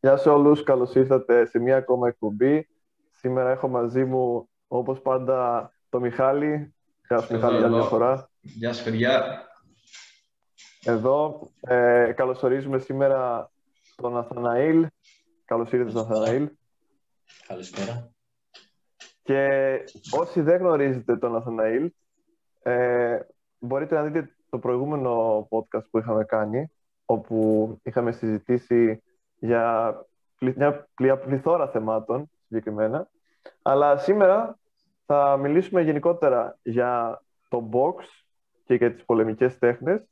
Γεια σε όλους, καλώς ήρθατε σε μία ακόμα εκπομπή. Σήμερα έχω μαζί μου, όπως πάντα, το Μιχάλη. Γεια σου Μιχάλη, για μια φορά. Γεια σου, παιδιά. Εδώ ε, καλωσορίζουμε σήμερα τον Αθαναήλ. Καλώς ήρθατε, τον Αθαναήλ. Καλησπέρα. Και όσοι δεν γνωρίζετε τον Αθαναήλ, ε, μπορείτε να δείτε το προηγούμενο podcast που είχαμε κάνει, όπου είχαμε συζητήσει για μια πληθώρα θεμάτων συγκεκριμένα. Αλλά σήμερα θα μιλήσουμε γενικότερα για το box και για τις πολεμικές τέχνες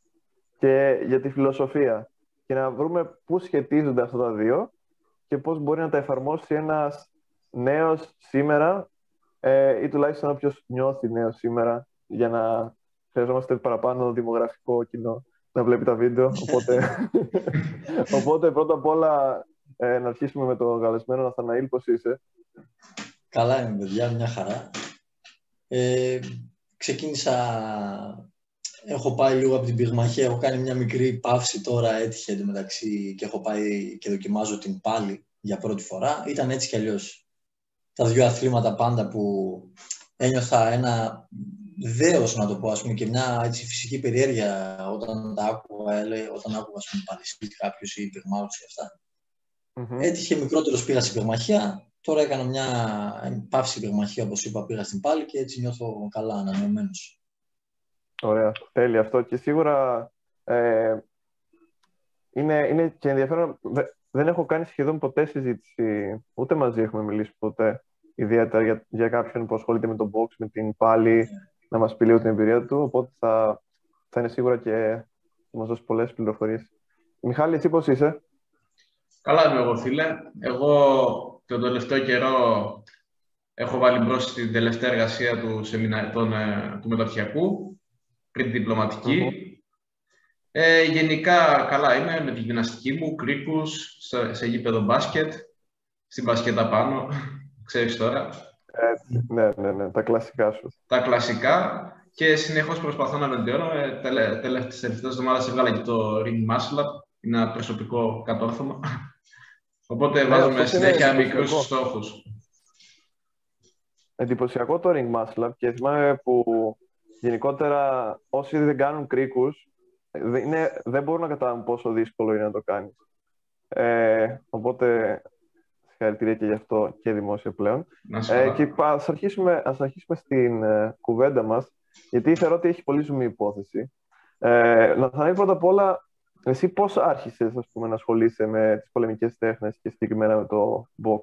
και για τη φιλοσοφία και να βρούμε πού σχετίζονται αυτά τα δύο και πώς μπορεί να τα εφαρμόσει ένας νέος σήμερα ε, ή τουλάχιστον όποιος νιώθει νέος σήμερα για να χρειαζόμαστε παραπάνω δημογραφικό κοινό να βλέπει τα βίντεο. Οπότε, οπότε πρώτα απ' όλα ε, να αρχίσουμε με τον καλεσμένο Ναθαναήλ. Πώς είσαι; Καλά είμαι, παιδιά. Μια χαρά. Ε, ξεκίνησα... Έχω πάει λίγο από την πυγμαχία. Έχω κάνει μια μικρή παύση τώρα. Έτυχε εντωμεταξύ και έχω πάει και δοκιμάζω την πάλι για πρώτη φορά. Ήταν έτσι κι αλλιώς τα δύο αθλήματα πάντα που ένιωθα ένα δέος να το πω, ας πούμε, και μια έτσι, φυσική περιέργεια όταν τα άκουγα, όταν άκουγα, ας πούμε, κάποιο κάποιος ή πυγμάχους και αυτά. Mm-hmm. Έτυχε μικρότερος πήγα στην πυγμαχία, τώρα έκανα μια παύση πυγμαχία, όπως είπα, πήγα στην πάλι και έτσι νιώθω καλά, ανανεωμένος. Ωραία, τέλεια αυτό και σίγουρα ε, είναι, είναι και ενδιαφέρον. Δεν έχω κάνει σχεδόν ποτέ συζήτηση, ούτε μαζί έχουμε μιλήσει ποτέ, ιδιαίτερα για, για κάποιον που ασχολείται με το box, με την πάλι, να μας πει λίγο την εμπειρία του, οπότε θα, θα είναι σίγουρα και θα μας δώσει πολλές πληροφορίες. Μιχάλη, εσύ πώς είσαι; Καλά είμαι εγώ, φίλε. Εγώ τον τελευταίο καιρό έχω βάλει μπρος στην τελευταία εργασία του, σεμινα... τον, ε, του μεταπτυχιακού, πριν διπλωματική. Ε, γενικά καλά είμαι με τη γυμναστική μου, κρίκους, σε, σε γήπεδο μπάσκετ, στην μπασκέτα πάνω, ξέρεις τώρα. Έτσι, ναι, ναι, ναι, τα κλασικά σου. Τα κλασικά και συνεχώς προσπαθώ να βελτιώνω. Ε, Τελευταίες εβδομάδες έβγαλα και το Ring Muscle Up. Είναι ένα προσωπικό κατόρθωμα. Οπότε ναι, βάζουμε συνέχεια μικρούς στόχους. Εντυπωσιακό το Ring Muscle Up και θυμάμαι που γενικότερα όσοι δεν κάνουν κρίκους δεν μπορούν να καταλάβουν πόσο δύσκολο είναι να το κάνεις. Ε, οπότε Συγχαρητήρια και γι' αυτό και δημόσια πλέον. Ε, και ας αρχίσουμε, ας αρχίσουμε στην ε, κουβέντα μας, γιατί θεωρώ ότι έχει πολύ ζουμί υπόθεση. Ε, να θα πρώτα απ' όλα, εσύ πώς άρχισες ας πούμε, να ασχολείσαι με τις πολεμικές τέχνες και συγκεκριμένα με το box;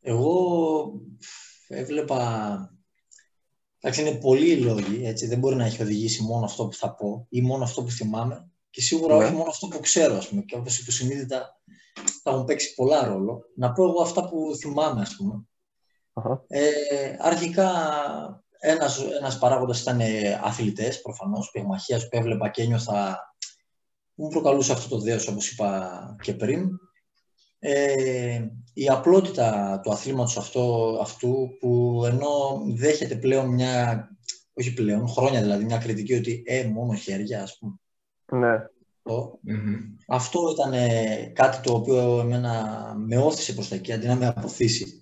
Εγώ έβλεπα... Εντάξει, είναι πολλοί οι λόγοι, έτσι. Δεν μπορεί να έχει οδηγήσει μόνο αυτό που θα πω ή μόνο αυτό που θυμάμαι. Και σίγουρα ναι. όχι μόνο αυτό που ξέρω, ας πούμε. Και όπως υποσυνείδητα θα έχουν παίξει πολλά ρόλο. Να πω εγώ αυτά που θυμάμαι, ας πούμε. Ε, αρχικά, ένας, ένας παράγοντας ήταν ε, αθλητές, προφανώς, πυγμαχίας που έβλεπα και ένιωθα μου προκαλούσε αυτό το δέος, όπως είπα και πριν. Ε, η απλότητα του αθλήματος αυτό, αυτού που ενώ δέχεται πλέον μια, όχι πλέον, χρόνια δηλαδή, μια κριτική ότι ε, μόνο χέρια, ας πούμε. Ναι. Αυτό ήταν κάτι το οποίο εμένα με όθησε προς τα εκεί, αντί να με αποθησει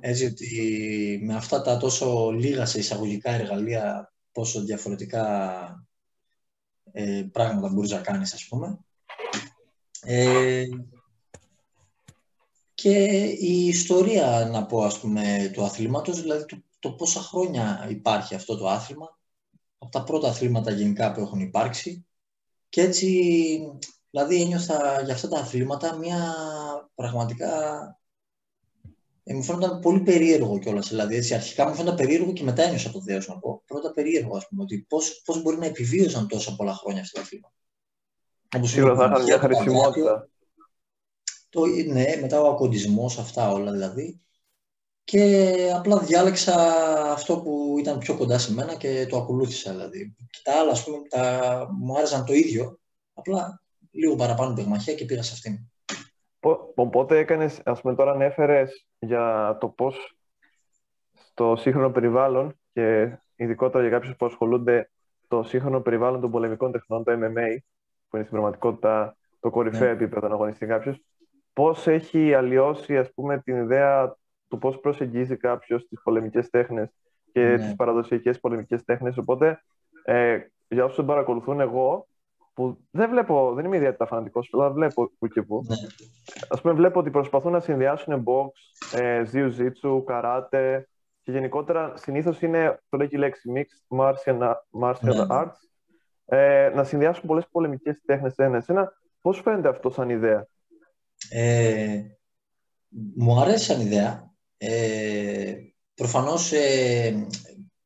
Έτσι ότι με αυτά τα τόσο λίγα σε εισαγωγικά εργαλεία, πόσο διαφορετικά ε, πράγματα μπορείς να κάνεις, ας πούμε. Ε, και η ιστορία, να πω, ας πούμε, του αθλήματος, δηλαδή το, το πόσα χρόνια υπάρχει αυτό το άθλημα, από τα πρώτα αθλήματα γενικά που έχουν υπάρξει, και έτσι, δηλαδή ένιωθα για αυτά τα αθλήματα μια πραγματικά... Ε, μου φαίνονταν πολύ περίεργο κιόλας. Δηλαδή, έτσι, αρχικά μου φαίνονταν περίεργο και μετά ένιωσα το δέος να πω. Πρώτα περίεργο, ας πούμε, ότι πώς, πώς μπορεί να επιβίωσαν τόσα πολλά χρόνια αυτά τα αθλήματα. Σίγουρα θα είχαν μια χρησιμότητα. Το, ναι, μετά ο ακοντισμός, αυτά όλα δηλαδή. Και απλά διάλεξα αυτό που ήταν πιο κοντά σε μένα και το ακολούθησα δηλαδή. Και τα άλλα, ας πούμε, τα... μου άρεσαν το ίδιο, απλά λίγο παραπάνω πυγμαχία και πήγα σε αυτήν. Οπότε έκανες, ας πούμε τώρα ανέφερες για το πώς στο σύγχρονο περιβάλλον και ειδικότερα για κάποιους που ασχολούνται το σύγχρονο περιβάλλον των πολεμικών τεχνών, το MMA, που είναι στην πραγματικότητα το κορυφαίο ναι. επίπεδο να αγωνιστεί κάποιος, πώς έχει αλλοιώσει ας πούμε, την ιδέα του πώς προσεγγίζει κάποιος τις πολεμικές τέχνες και ναι. τις παραδοσιακές πολεμικές τέχνες. Οπότε, ε, για όσους παρακολουθούν, εγώ που δεν βλέπω, δεν είμαι ιδιαίτερα φανατικός, αλλά βλέπω που και που. Ναι. Α πούμε, βλέπω ότι προσπαθούν να συνδυάσουν box, ε, jiu-jitsu, καράτε και γενικότερα συνήθως είναι, το λέει και η λέξη mixed martial, martial ναι. arts, ε, να συνδυάσουν πολλές πολεμικές τέχνες σε ένα. Πώς φαίνεται αυτό σαν ιδέα, ε, Μου αρέσει σαν ιδέα. Ε, προφανώς ε,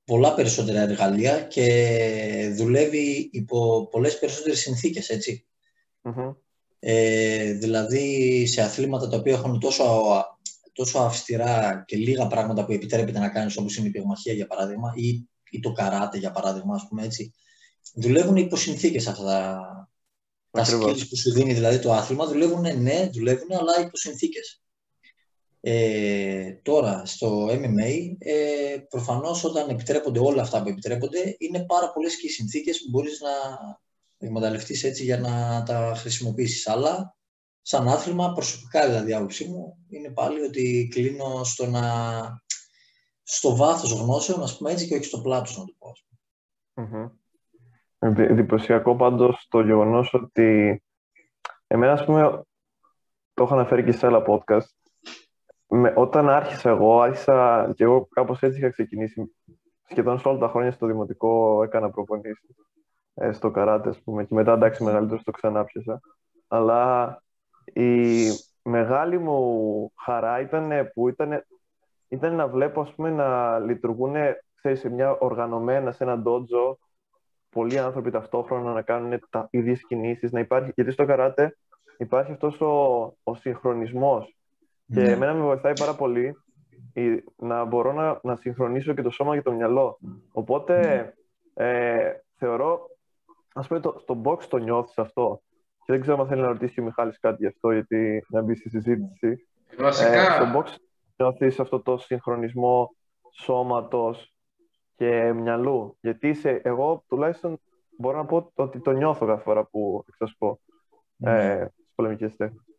πολλά περισσότερα εργαλεία και δουλεύει υπό πολλές περισσότερες συνθήκες, Ε, δηλαδή σε αθλήματα τα οποία έχουν τόσο, τόσο αυστηρά και λίγα πράγματα που επιτρέπεται να κάνεις όπως είναι η πυγμαχία για παράδειγμα ή, ή το καράτε για παράδειγμα ας πούμε έτσι δουλεύουν υπό συνθήκες αυτά τα, τα skills που σου δίνει δηλαδή το άθλημα. Δουλεύουν ναι, δουλεύουν αλλά υπό συνθήκες ε, τώρα, στο MMA, ε, προφανώς όταν επιτρέπονται όλα αυτά που επιτρέπονται, είναι πάρα πολλές και οι συνθήκες που μπορείς να εκμεταλλευτείς έτσι για να τα χρησιμοποιήσεις. Αλλά, σαν άθλημα, προσωπικά δηλαδή άποψή μου, είναι πάλι ότι κλείνω στο, να... στο βάθος γνώσεων, ας πούμε έτσι, και όχι στο πλάτος, να το πω. Mm-hmm. Εντυπωσιακό πάντως το γεγονός ότι εμένα, ας πούμε, το έχω αναφέρει και σε άλλα podcast, με, όταν άρχισα εγώ, άρχισα και εγώ κάπως έτσι είχα ξεκινήσει. Σχεδόν σε όλα τα χρόνια στο δημοτικό έκανα προπονήσεις ε, στο καράτε, ας πούμε, και μετά εντάξει μεγαλύτερο το ξανά πιασα. Αλλά η μεγάλη μου χαρά ήταν που ήταν, ήταν να βλέπω ας πούμε, να λειτουργούν σε μια οργανωμένα, σε ένα ντότζο, πολλοί άνθρωποι ταυτόχρονα να κάνουν τα ίδιες κινήσεις, να υπάρχει, γιατί στο καράτε υπάρχει αυτός ο, ο συγχρονισμός και ναι. εμένα με βοηθάει πάρα πολύ να μπορώ να, να συγχρονίσω και το σώμα και το μυαλό. Οπότε ναι. ε, θεωρώ, ας πούμε, το, στο box το νιώθεις αυτό. Και δεν ξέρω αν θέλει να ρωτήσει ο Μιχάλης κάτι γι' αυτό, γιατί να μπει στη συζήτηση. Βασικά... Ε, στο box νιώθεις αυτό το συγχρονισμό σώματος και μυαλού. Γιατί είσαι, εγώ τουλάχιστον μπορώ να πω ότι το νιώθω κάθε φορά που εξασπώ ναι. ε, στις πολεμικές τέχνες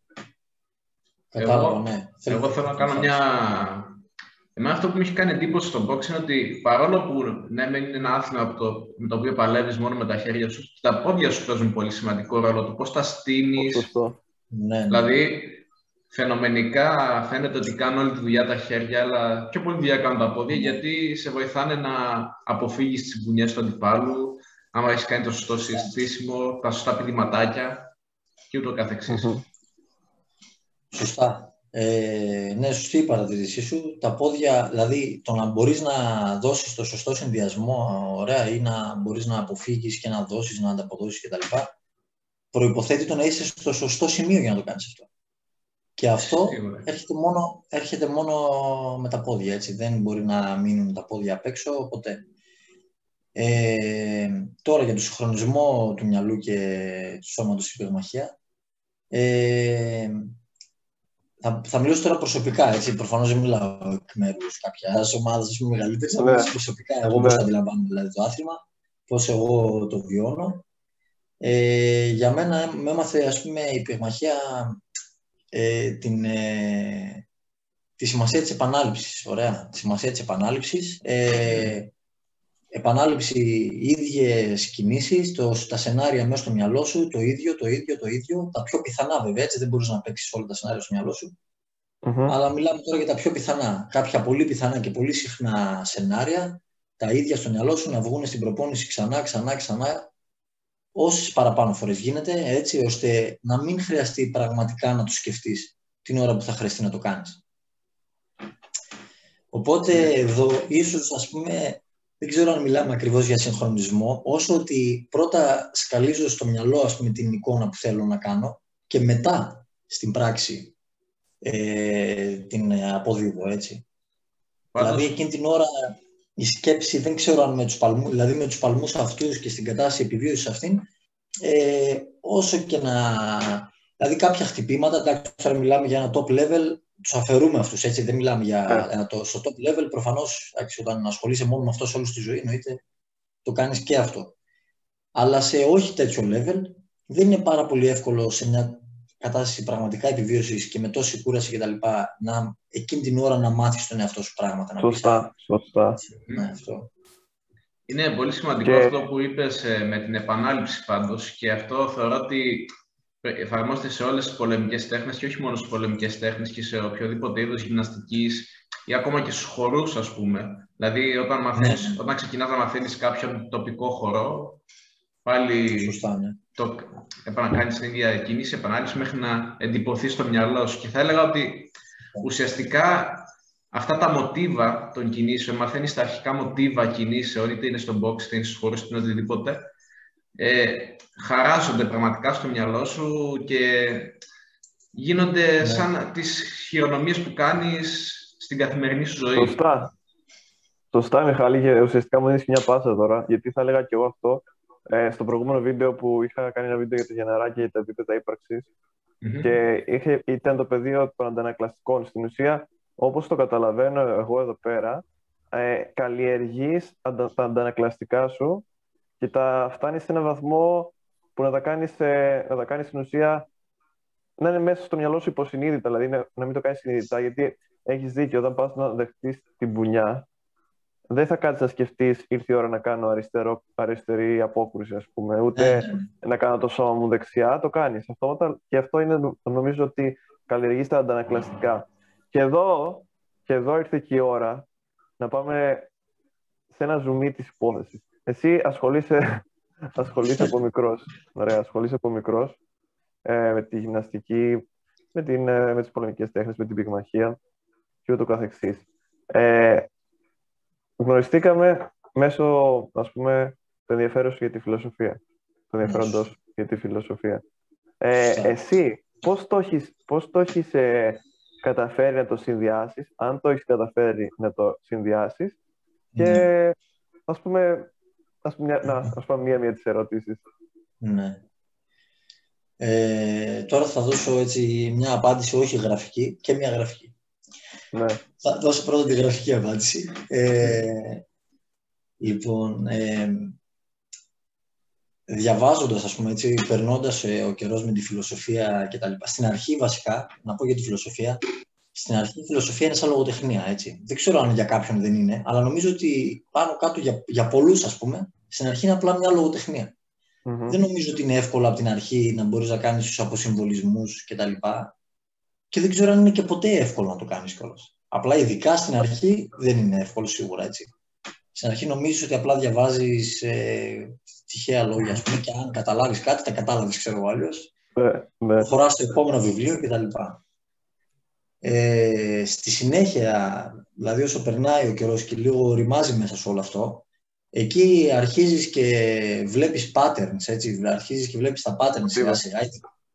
εγώ, ναι. Εγώ θέλω να κάνω μια... Εμένα αυτό που μου έχει κάνει εντύπωση στο box είναι ότι παρόλο που ναι, είναι ένα άθλημα το, με το οποίο παλεύεις μόνο με τα χέρια σου, τα πόδια σου παίζουν πολύ σημαντικό ρόλο. Το πώς τα στείνεις. Ναι, ναι. Δηλαδή, φαινομενικά φαίνεται ότι κάνουν όλη τη δουλειά τα χέρια, αλλά πιο πολύ δουλειά κάνουν τα πόδια, γιατί σε βοηθάνε να αποφύγεις τις μπουνιές του αντιπάλου, άμα έχεις κάνει το σωστό συστήσιμο, τα σωστά πηδηματάκια και ούτω καθεξής. Σωστά. Ε, ναι, σωστή η παρατηρήσή σου. Τα πόδια, δηλαδή το να μπορείς να δώσεις το σωστό συνδυασμό, ωραία, ή να μπορείς να αποφύγεις και να δώσεις, να ανταποδώσεις κτλ. Προϋποθέτει το να είσαι στο σωστό σημείο για να το κάνεις αυτό. Και αυτό έρχεται μόνο, έρχεται μόνο με τα πόδια, έτσι. Δεν μπορεί να μείνουν τα πόδια απ' έξω, ποτέ. Ε, τώρα για το συγχρονισμό του μυαλού και του σώματος στην πυγμαχία. Ε, θα, θα μιλήσω τώρα προσωπικά, έτσι. Προφανώς δεν μιλάω εκ μέρους κάποιας ομάδας μεγαλύτερης. Θα μιλήσω προσωπικά, εγώ πώς ναι. αντιλαμβάνομαι δηλαδή, το άθλημα, πώς εγώ το βιώνω. Ε, για μένα με έμαθε ας πούμε, η πυγμαχία ε, την, ε, τη σημασία της επανάληψης, ωραία, τη σημασία της επανάληψης. Ε, επανάληψη, ίδιες κινήσεις, το, τα σενάρια μέσα στο μυαλό σου, το ίδιο, το ίδιο, το ίδιο. Τα πιο πιθανά βέβαια, έτσι δεν μπορείς να παίξεις όλα τα σενάρια στο μυαλό σου. Αλλά μιλάμε τώρα για τα πιο πιθανά. Κάποια πολύ πιθανά και πολύ συχνά σενάρια, τα ίδια στο μυαλό σου να βγουν στην προπόνηση ξανά, ξανά, ξανά, όσες παραπάνω φορές γίνεται, έτσι ώστε να μην χρειαστεί πραγματικά να το σκεφτείς την ώρα που θα χρειαστεί να το κάνεις. Οπότε ναι. εδώ ίσως ας πούμε δεν ξέρω αν μιλάμε ακριβώς για συγχρονισμό, όσο ότι πρώτα σκαλίζω στο μυαλό ας πούμε, την εικόνα που θέλω να κάνω και μετά στην πράξη ε, την αποδίδω, έτσι. Δηλαδή εκείνη την ώρα η σκέψη δεν ξέρω αν με τους παλμούς, δηλαδή με τους παλμούς αυτούς και στην κατάσταση επιβίωσης αυτήν, ε, όσο και να... Δηλαδή κάποια χτυπήματα, εντάξει, τώρα μιλάμε για ένα top level, τους αφαιρούμε αυτούς, έτσι. Δεν μιλάμε για yeah. Ναι. το, στο top level. Προφανώς, όταν ασχολείσαι μόνο με αυτό όλη τη ζωή, εννοείται το κάνεις και αυτό. Αλλά σε όχι τέτοιο level, δεν είναι πάρα πολύ εύκολο σε μια κατάσταση πραγματικά επιβίωσης και με τόση κούραση κτλ. να εκείνη την ώρα να μάθεις τον εαυτό σου πράγματα. Σωστά, σωστά. Ναι, αυτό. Είναι πολύ σημαντικό και... αυτό που είπες ε, με την επανάληψη πάντως και αυτό θεωρώ ότι εφαρμόζεται σε όλες τις πολεμικές τέχνες και όχι μόνο στις πολεμικές τέχνες και σε οποιοδήποτε είδος γυμναστικής ή ακόμα και στους χορούς ας πούμε. Δηλαδή όταν, μαθαίνεις, ναι. όταν ξεκινάς να μαθαίνεις κάποιον τοπικό χορό πάλι Σωστά, ναι. το, επανακάνεις την ίδια κίνηση, επανάληψη μέχρι να εντυπωθείς στο μυαλό σου. Και θα έλεγα ότι ουσιαστικά αυτά τα μοτίβα των κινήσεων, μαθαίνεις τα αρχικά μοτίβα κινήσεων, είτε είναι στο box, είτε είναι στους χώρους, είτε είναι οτιδήποτε, ε, χαράζονται πραγματικά στο μυαλό σου και γίνονται ναι. σαν τις χειρονομίες που κάνεις στην καθημερινή σου ζωή. Σωστά. Σωστά, Μιχάλη, και ουσιαστικά μου δίνεις μια πάσα τώρα, γιατί θα έλεγα και εγώ αυτό. Ε, στο προηγούμενο βίντεο που είχα κάνει ένα βίντεο για το γενεράκι και τα επίπεδα και είχε, ήταν το πεδίο των αντανακλαστικών. Στην ουσία, όπως το καταλαβαίνω εγώ εδώ πέρα, ε, καλλιεργείς τα αντανακλαστικά σου και τα φτάνεις σε έναν βαθμό που να τα κάνεις, ε, να τα κάνεις στην ουσία να είναι μέσα στο μυαλό σου υποσυνείδητα, δηλαδή να, να μην το κάνεις συνειδητά, γιατί έχεις δίκιο, όταν πας να δεχτείς την πουνιά, δεν θα κάτσεις να σκεφτείς ήρθε η ώρα να κάνω αριστερό, αριστερή απόκρουση, ας πούμε, ούτε ναι, ναι. να κάνω το σώμα μου δεξιά, το κάνεις. Αυτό, και αυτό είναι, νομίζω ότι καλλιεργείς τα αντανακλαστικά. Και εδώ, και εδώ ήρθε και η ώρα να πάμε σε ένα ζουμί της υπόθεσης. Εσύ ασχολείσαι, ασχολείσαι από μικρός. Ωραία, ασχολείσαι από μικρός ε, με τη γυμναστική, με, την, ε, με τις πολεμικές τέχνες, με την πυγμαχία και ούτω καθεξής. Ε, γνωριστήκαμε μέσω, ας πούμε, του ενδιαφέρον για τη φιλοσοφία. Του ενδιαφέροντος για τη φιλοσοφία. Ε, εσύ, πώς το έχεις, πώς το έχεις ε, καταφέρει να το συνδυάσεις, αν το έχεις καταφέρει να το συνδυάσεις και ναι. ας πούμε, ας πούμε, να, ας πούμε μία-μία τις ερωτήσεις. Ναι. Ε, τώρα θα δώσω έτσι μια απάντηση όχι γραφική και μια γραφική. Ναι. Θα δώσω πρώτα τη γραφική απάντηση. Ε, λοιπόν, ε, διαβάζοντας, ας πούμε έτσι, περνώντας ε, ο καιρός με τη φιλοσοφία και τα λοιπά. Στην αρχή βασικά, να πω για τη φιλοσοφία, στην αρχή η φιλοσοφία είναι σαν λογοτεχνία, έτσι. Δεν ξέρω αν για κάποιον δεν είναι, αλλά νομίζω ότι πάνω κάτω για, για πολλούς, ας πούμε, στην αρχή είναι απλά μια λογοτεχνία. Mm-hmm. Δεν νομίζω ότι είναι εύκολο από την αρχή να μπορείς να κάνεις τους αποσυμβολισμούς και τα λοιπά. Και δεν ξέρω αν είναι και ποτέ εύκολο να το κάνεις κιόλας. Απλά ειδικά στην αρχή δεν είναι εύκολο σίγουρα, έτσι. Στην αρχή νομίζεις ότι απλά διαβάζεις ε, τυχαία λόγια, ας πούμε, και αν καταλάβεις κάτι, τα κατάλαβες, ξέρω εγώ αλλιώς. Ναι, ναι. Χωράς το επόμενο βιβλίο κτλ. Ε, στη συνέχεια, δηλαδή όσο περνάει ο καιρός και λίγο ρημάζει μέσα σε όλο αυτό, εκεί αρχίζεις και βλέπεις patterns, έτσι, αρχίζεις και βλέπεις τα patterns σιγά σιγά,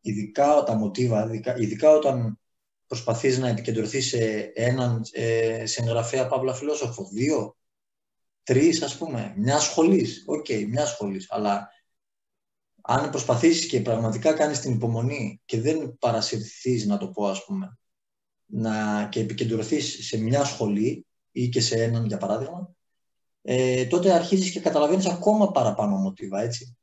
ειδικά τα μοτίβα, ειδικά, ειδικά όταν προσπαθείς να επικεντρωθείς σε έναν ε, συγγραφέα παύλα φιλόσοφο, δύο, τρεις ας πούμε, μια σχολής, OK, okay, μια σχολής, αλλά αν προσπαθήσεις και πραγματικά κάνεις την υπομονή και δεν παρασυρθείς, να το πω ας πούμε, να, και επικεντρωθείς σε μια σχολή ή και σε έναν για παράδειγμα, ε, τότε αρχίζεις και καταλαβαίνεις ακόμα παραπάνω μοτίβα, έτσι.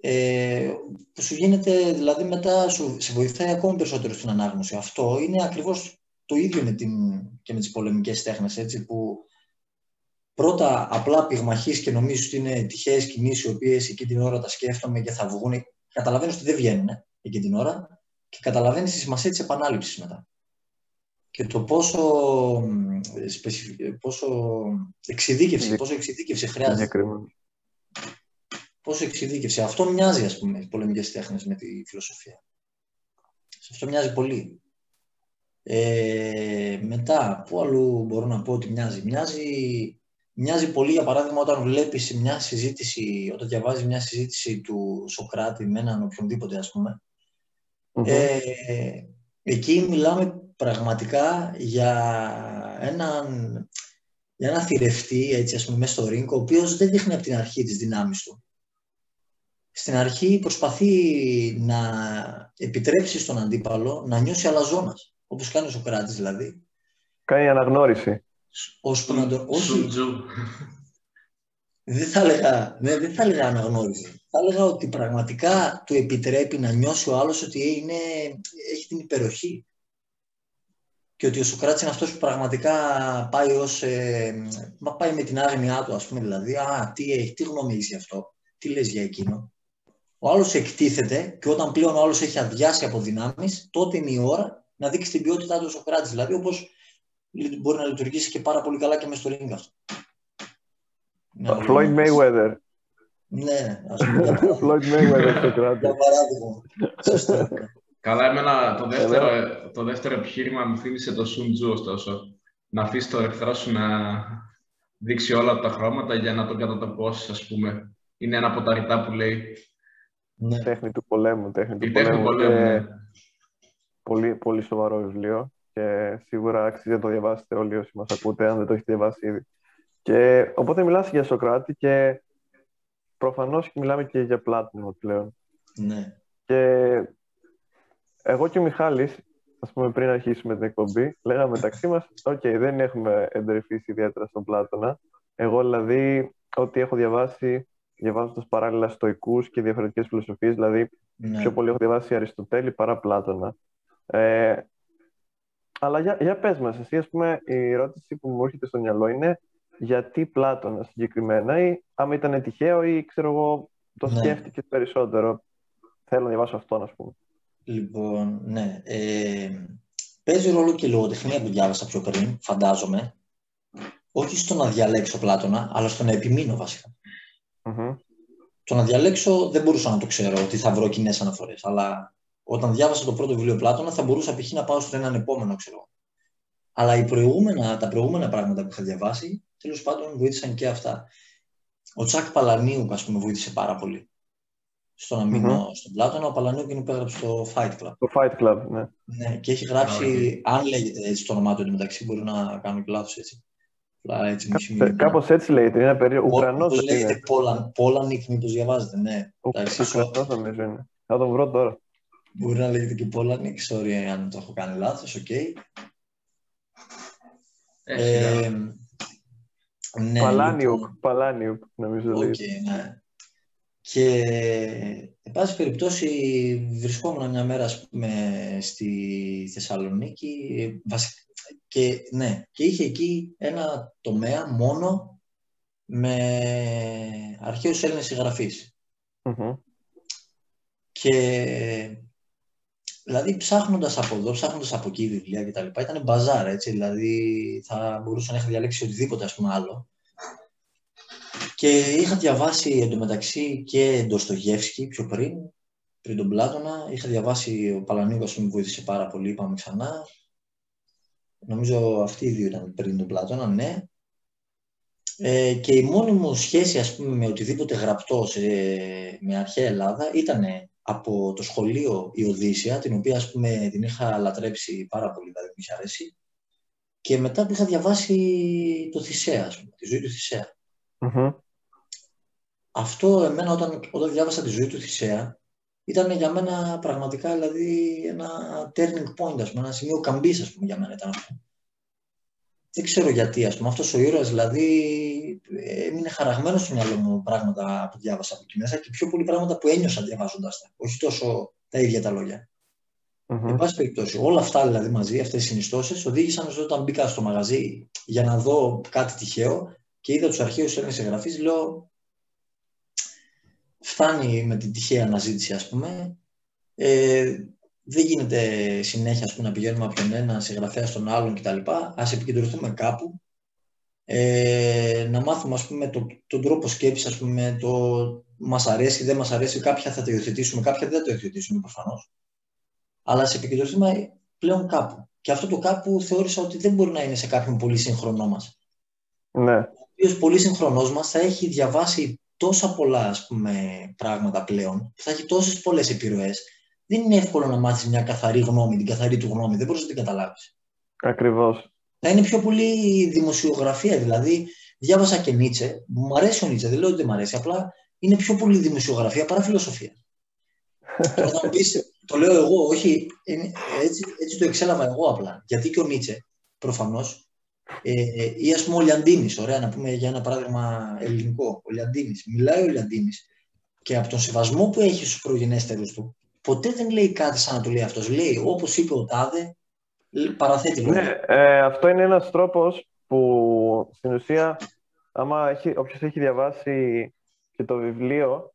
Ε, που σου γίνεται, δηλαδή μετά σου, σε βοηθάει ακόμη περισσότερο στην ανάγνωση. Αυτό είναι ακριβώς το ίδιο με την, και με τις πολεμικές τέχνες, έτσι, που πρώτα απλά πυγμαχείς και νομίζεις ότι είναι τυχαίες κινήσεις οι οποίες εκεί την ώρα τα σκέφτομαι και θα βγουν. Καταλαβαίνεις ότι δεν βγαίνουν εκεί την ώρα και καταλαβαίνεις τη σημασία της επανάληψης μετά και το πόσο, πόσο εξειδίκευση, πόσο εξειδίκευση χρειάζεται. Πόσο εξειδίκευση. Αυτό μοιάζει, ας πούμε, οι πολεμικές τέχνες με τη φιλοσοφία. Σε αυτό μοιάζει πολύ. Ε, μετά, πού αλλού μπορώ να πω ότι μοιάζει. Μοιάζει, μοιάζει πολύ, για παράδειγμα, όταν βλέπεις μια συζήτηση, όταν διαβάζεις μια συζήτηση του Σοκράτη με έναν οποιονδήποτε, ας πουμε ε, εκεί μιλάμε πραγματικά για έναν, για ένα θηρευτή, έτσι ας πούμε, μέσα στο ρίγκο, ο οποίος δεν δείχνει από την αρχή τις δυνάμεις του. Στην αρχή προσπαθεί να επιτρέψει στον αντίπαλο να νιώσει αλαζόνας, όπως κάνει ο Σοκράτης δηλαδή. Κάνει αναγνώριση. Ώσπου να το... Όχι. δεν θα έλεγα, ναι, δεν θα έλεγα αναγνώριση. Θα έλεγα ότι πραγματικά του επιτρέπει να νιώσει ο άλλος ότι είναι, έχει την υπεροχή. Και ότι ο Σοκράτης είναι αυτός που πραγματικά πάει, ως, ε, πάει με την άγνοιά του, ας πούμε, δηλαδή, α, τι, έχει, τι γνώμη έχει αυτό, τι λες για εκείνο. Ο άλλος εκτίθεται και όταν πλέον ο άλλος έχει αδειάσει από δυνάμεις, τότε είναι η ώρα να δείξει την ποιότητά του ο Σοκράτης. Δηλαδή, όπως μπορεί να λειτουργήσει και πάρα πολύ καλά και μες στο ring αυτό. Floyd Mayweather. Ναι, ας πούμε. Floyd Mayweather στο κράτο. Για παράδειγμα. Καλά, εμένα το δεύτερο, το δεύτερο επιχείρημα μου θύμισε το Sun Tzu, ωστόσο. Να αφήσει το εχθρό σου να δείξει όλα τα χρώματα για να τον κατατοπώσεις, ας πούμε. Είναι ένα από τα ρητά που λέει. Ναι. Τέχνη του πολέμου. Τέχνη του Η τέχνη του πολέμου. πολέμου, και ναι. Πολύ, πολύ σοβαρός βιβλίο και σίγουρα αξίζει να το διαβάσετε όλοι όσοι μας ακούτε, αν δεν το έχετε διαβάσει ήδη. Και οπότε μιλάς για Σοκράτη και προφανώς και μιλάμε και για Πλάτωνα πλέον. Ναι. Και εγώ και ο Μιχάλης, ας πούμε πριν αρχίσουμε την εκπομπή, λέγαμε μεταξύ μας, οκ, δεν έχουμε εντρυφήσει ιδιαίτερα στον Πλάτωνα. Εγώ δηλαδή, ό,τι έχω διαβάσει, διαβάζοντας παράλληλα στοικούς και διαφορετικές φιλοσοφίες, δηλαδή ναι. πιο πολύ έχω διαβάσει Αριστοτέλη παρά Πλάτωνα. Ε, αλλά για, για πες μας, εσύ ας πούμε, η ερώτηση που μου έρχεται στο μυαλό είναι γιατί Πλάτωνα συγκεκριμένα ή άμα ήταν τυχαίο ή ξέρω εγώ το Ναι. σκέφτηκες περισσότερο. Θέλω να διαβάσω αυτό, ας πούμε. Λοιπόν, ναι. Ε, παίζει ρόλο και η λογοτεχνία που διάβασα πιο πριν, φαντάζομαι. Όχι στο να διαλέξω Πλάτωνα, αλλά στο να επιμείνω βασικά. Μμμ. Το να διαλέξω δεν μπορούσα να το ξέρω ότι θα βρω κοινές αναφορές. Αλλά όταν διάβασα το πρώτο βιβλίο Πλάτωνα, θα μπορούσα π.χ. να πάω στο έναν επόμενο, ξέρω. Αλλά οι προηγούμενα, τα προηγούμενα πράγματα που είχα διαβάσει, τέλος πάντων βοήθησαν και αυτά. Ο Τσακ Παλανίου, ας πούμε, βοήθησε πάρα πολύ. Στο να μείνω στον Πλάτωνα, ο Παλανίου είναι που έγραψε το Fight Club. Το Fight Club, ναι. Ναι, και έχει γράψει, αν λέγεται έτσι το όνομά του εντωμεταξύ, μπορεί να κάνω και λάθος έτσι. Απλά έτσι μισή Κα- Κάπως έτσι λέγεται, είναι ένα περίεργο. Ουκρανός Πώς δεν λέγεται είναι. Πόλαν, Πόλανικ, μήπως διαβάζετε, ναι. Ουκ- Εντάξει, σο- Ουκρανός νομίζω είναι. Θα τον βρω τώρα. Μπορεί να λέγεται και Πόλανικ, sorry αν το έχω κάνει λάθος, οκ. Ε, σιγά. Ε, ναι, Παλάνιουκ, λοιπόν, Παλάνιουκ, νομίζω οκ, λέγεται. ναι. Και, εν πάση περιπτώσει, βρισκόμουν μια μέρα, ας πούμε, στη Θεσσαλονίκη βασι- και, ναι, και είχε εκεί ένα τομέα μόνο με αρχαίους Έλληνες συγγραφείς. Μμμ. Και δηλαδή ψάχνοντας από εδώ, ψάχνοντας από εκεί βιβλία κτλ. Ήταν μπαζάρ, έτσι, δηλαδή θα μπορούσα να είχα διαλέξει οτιδήποτε ας πούμε άλλο. Και είχα διαβάσει εντωμεταξύ και Ντοστογεύσκη πιο πριν, πριν τον Πλάτωνα. Είχα διαβάσει ο Παλανίου, ας πούμε, μου βοήθησε πάρα πολύ, είπαμε ξανά. Νομίζω αυτοί οι δύο ήταν πριν τον Πλάτωνα, ναι. Ε, και η μόνη μου σχέση, ας πούμε, με οτιδήποτε γραπτό σε, με αρχαία Ελλάδα ήταν από το σχολείο η Οδύσσια, την οποία, ας πούμε, την είχα λατρέψει πάρα πολύ, δηλαδή μου είχε αρέσει. Και μετά που είχα διαβάσει το Θησέα, ας πούμε, τη ζωή του Θησέα. Μμμ. Αυτό εμένα όταν, όταν διάβασα τη ζωή του Θησέα ήταν για μένα πραγματικά δηλαδή ένα turning point, ας πούμε, ένα σημείο καμπής, ας πούμε, για μένα ήταν αυτό. Δεν ξέρω γιατί, ας πούμε, αυτός ο ήρωας δηλαδή έμεινε χαραγμένος στο μυαλό μου πράγματα που διάβασα από εκεί μέσα και πιο πολύ πράγματα που ένιωσα διαβάζοντας τα, όχι τόσο τα ίδια τα λόγια. Μμμ. Εν πάση περιπτώσει, όλα αυτά δηλαδή μαζί, αυτές οι συνιστώσεις, οδήγησαν στο όταν μπήκα στο μαγαζί για να δω κάτι τυχαίο και είδα τους αρχαίους Έλληνες συγγραφείς, λέω. Φτάνει με την τυχαία αναζήτηση, ας πούμε. Ε, δεν γίνεται συνέχεια ας πούμε, να πηγαίνουμε από τον ένα συγγραφέα στον άλλον κτλ. Α επικεντρωθούμε κάπου. Ε, να μάθουμε ας πούμε, το, τον τρόπο σκέψης, ας πούμε, το μας αρέσει, δεν μας αρέσει. Κάποια θα το υιοθετήσουμε, κάποια δεν θα το υιοθετήσουμε προφανώς αλλά σε επικεντρωθούμε πλέον κάπου. Και αυτό το κάπου θεώρησα ότι δεν μπορεί να είναι σε κάποιον πολύ σύγχρονό μας. Ναι. Ο οποίος πολύ σύγχρονός μας θα έχει διαβάσει τόσα πολλά ας πούμε, πράγματα πλέον, θα έχει τόσες πολλές επιρροές. Δεν είναι εύκολο να μάθεις μια καθαρή γνώμη, την καθαρή του γνώμη. Δεν μπορείς να την καταλάβεις. Ακριβώς. Θα είναι πιο πολύ δημοσιογραφία. Δηλαδή, διάβασα και Νίτσε. Μου αρέσει ο Νίτσε, δεν λέω ότι δεν μου αρέσει. Απλά είναι πιο πολύ δημοσιογραφία παρά φιλοσοφία. Τώρα θα μου πεις, το λέω εγώ, όχι, είναι- έτσι, έτσι το εξέλαβα εγώ απλά. Γιατί και ο Νίτσε, προφανώς, Ε, ή ας πούμε ο Λιαντίνης, ωραία να πούμε για ένα παράδειγμα ελληνικό. Ο Λιαντίνης, μιλάει ο Λιαντίνης και από τον σεβασμό που έχει στους προγενέστερους του, ποτέ δεν λέει κάτι σαν να το λέει αυτός. Λέει, όπως είπε ο Τάδε, παραθέτει λόγια. Ναι, ε, αυτό είναι ένας τρόπος που στην ουσία, άμα έχει, όποιος έχει διαβάσει και το βιβλίο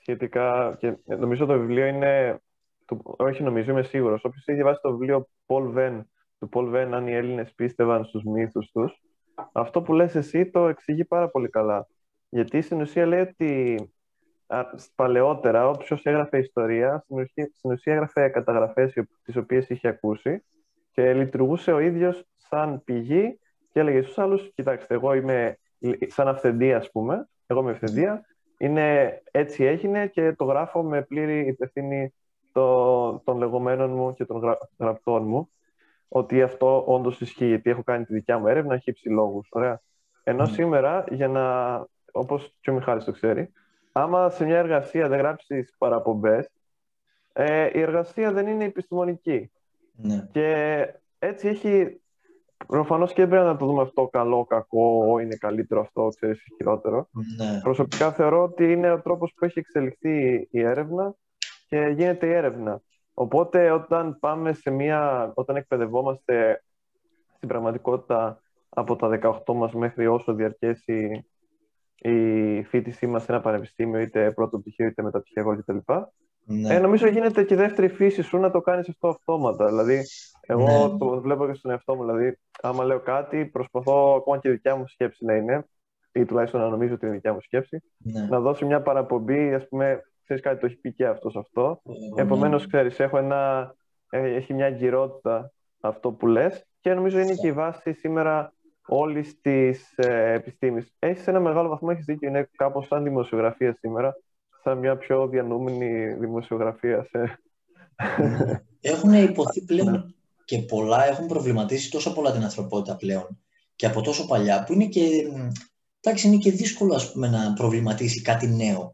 σχετικά, και νομίζω το βιβλίο είναι, το, όχι νομίζω, είμαι σίγουρος, όποιος έχει διαβάσει το βιβλίο Paul Venn, του Paul Venn, αν οι Έλληνες πίστευαν στους μύθους τους, αυτό που λες εσύ το εξηγεί πάρα πολύ καλά. Γιατί στην ουσία λέει ότι παλαιότερα, όποιος έγραφε ιστορία, στην ουσία, στην ουσία έγραφε καταγραφές τις οποίες είχε ακούσει και λειτουργούσε ο ίδιος σαν πηγή και έλεγε στους άλλους, κοιτάξτε, εγώ είμαι σαν αυθεντία, ας πούμε, εγώ είμαι αυθεντία, είναι έτσι έγινε και το γράφω με πλήρη υπευθύνη το, των λεγόμενων μου και των γρα, γραπτών μου ότι αυτό όντως ισχύει, γιατί έχω κάνει τη δικιά μου έρευνα, έχει υψηλόγου. Ωραία. Ενώ σήμερα, για να, όπως και ο Μιχάλης το ξέρει, άμα σε μια εργασία δεν γράψεις παραπομπές, ε, η εργασία δεν είναι επιστημονική. Ναι. Και έτσι έχει. Προφανώς και δεν πρέπει να το δούμε αυτό καλό, κακό, είναι καλύτερο αυτό, ξέρεις, χειρότερο. Ναι. Προσωπικά θεωρώ ότι είναι ο τρόπος που έχει εξελιχθεί η έρευνα και γίνεται η έρευνα. Οπότε όταν πάμε σε μια, όταν εκπαιδευόμαστε στην πραγματικότητα από τα 18 μας μέχρι όσο διαρκέσει η φίτησή μας σε ένα πανεπιστήμιο, είτε πρώτο πτυχίο είτε μεταπτυχιακό κτλ. Ναι. Ε, νομίζω γίνεται και η δεύτερη φύση σου να το κάνεις αυτό αυτόματα. Δηλαδή, εγώ Ναι. το βλέπω και στον εαυτό μου. Δηλαδή, άμα λέω κάτι, προσπαθώ ακόμα και η δικιά μου σκέψη να είναι, ή τουλάχιστον να νομίζω ότι είναι η δικιά μου σκέψη, Ναι. να δώσω μια παραπομπή, ας πούμε, ξέρεις κάτι, το έχει πει και αυτός αυτό. Ναι. Επομένως, ξέρεις, έχω ένα, ε, έχει μια γυρότητα αυτό που λες και νομίζω είναι και η βάση σήμερα όλης της ε, επιστήμης. Έχεις σε ένα μεγάλο βαθμό, έχεις δίκιο, είναι κάπως σαν δημοσιογραφία σήμερα, σαν μια πιο διανούμενη δημοσιογραφία. Σε... Έχουν υποθεί πλέον και πολλά έχουν προβληματίσει τόσο πολλά την ανθρωπότητα πλέον και από τόσο παλιά που είναι και, μ, εντάξει, είναι και δύσκολο ας πούμε, να προβληματίσει κάτι νέο.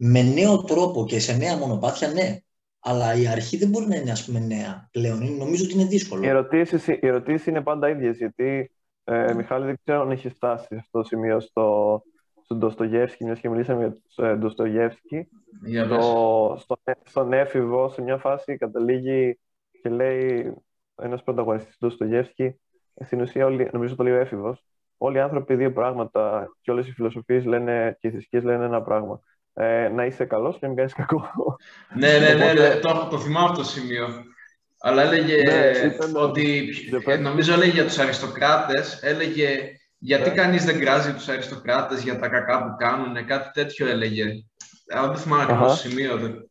Με νέο τρόπο και σε νέα μονοπάτια, ναι. Αλλά η αρχή δεν μπορεί να είναι ας πούμε νέα πλέον. Είναι, νομίζω ότι είναι δύσκολο. Οι ερωτήσεις, οι ερωτήσεις είναι πάντα ίδιες, γιατί, ε, Μιχάλη, δεν ξέρω αν έχεις φτάσει σε αυτό το σημείο στο, στον Ντοστογεύσκη, μιας και μιλήσαμε για τον ε, Ντοστογεύσκη. Για πες. το, στον, στον έφηβο, σε μια φάση καταλήγει και λέει ένας πρωταγωνιστής του Ντοστογεύσκη, στην ουσία όλοι, νομίζω το λέει ο έφηβος, όλοι οι άνθρωποι δύο πράγματα και όλες οι φιλοσοφίες λένε και οι θρησκείες λένε ένα πράγμα. Ε, να είσαι καλός και να μην κάνεις κακό. Ναι, ναι, ναι, Οπότε- ναι, το, το θυμάμαι αυτό το σημείο. Αλλά έλεγε Ναι, ήταν- ότι, Δεν πες. νομίζω έλεγε για τους αριστοκράτες, έλεγε γιατί Ναι. κανείς δεν κράζει τους αριστοκράτες για τα κακά που κάνουν, κάτι τέτοιο έλεγε. Αλλά δεν θυμάμαι ακριβώς Αχα. το σημείο. δεν-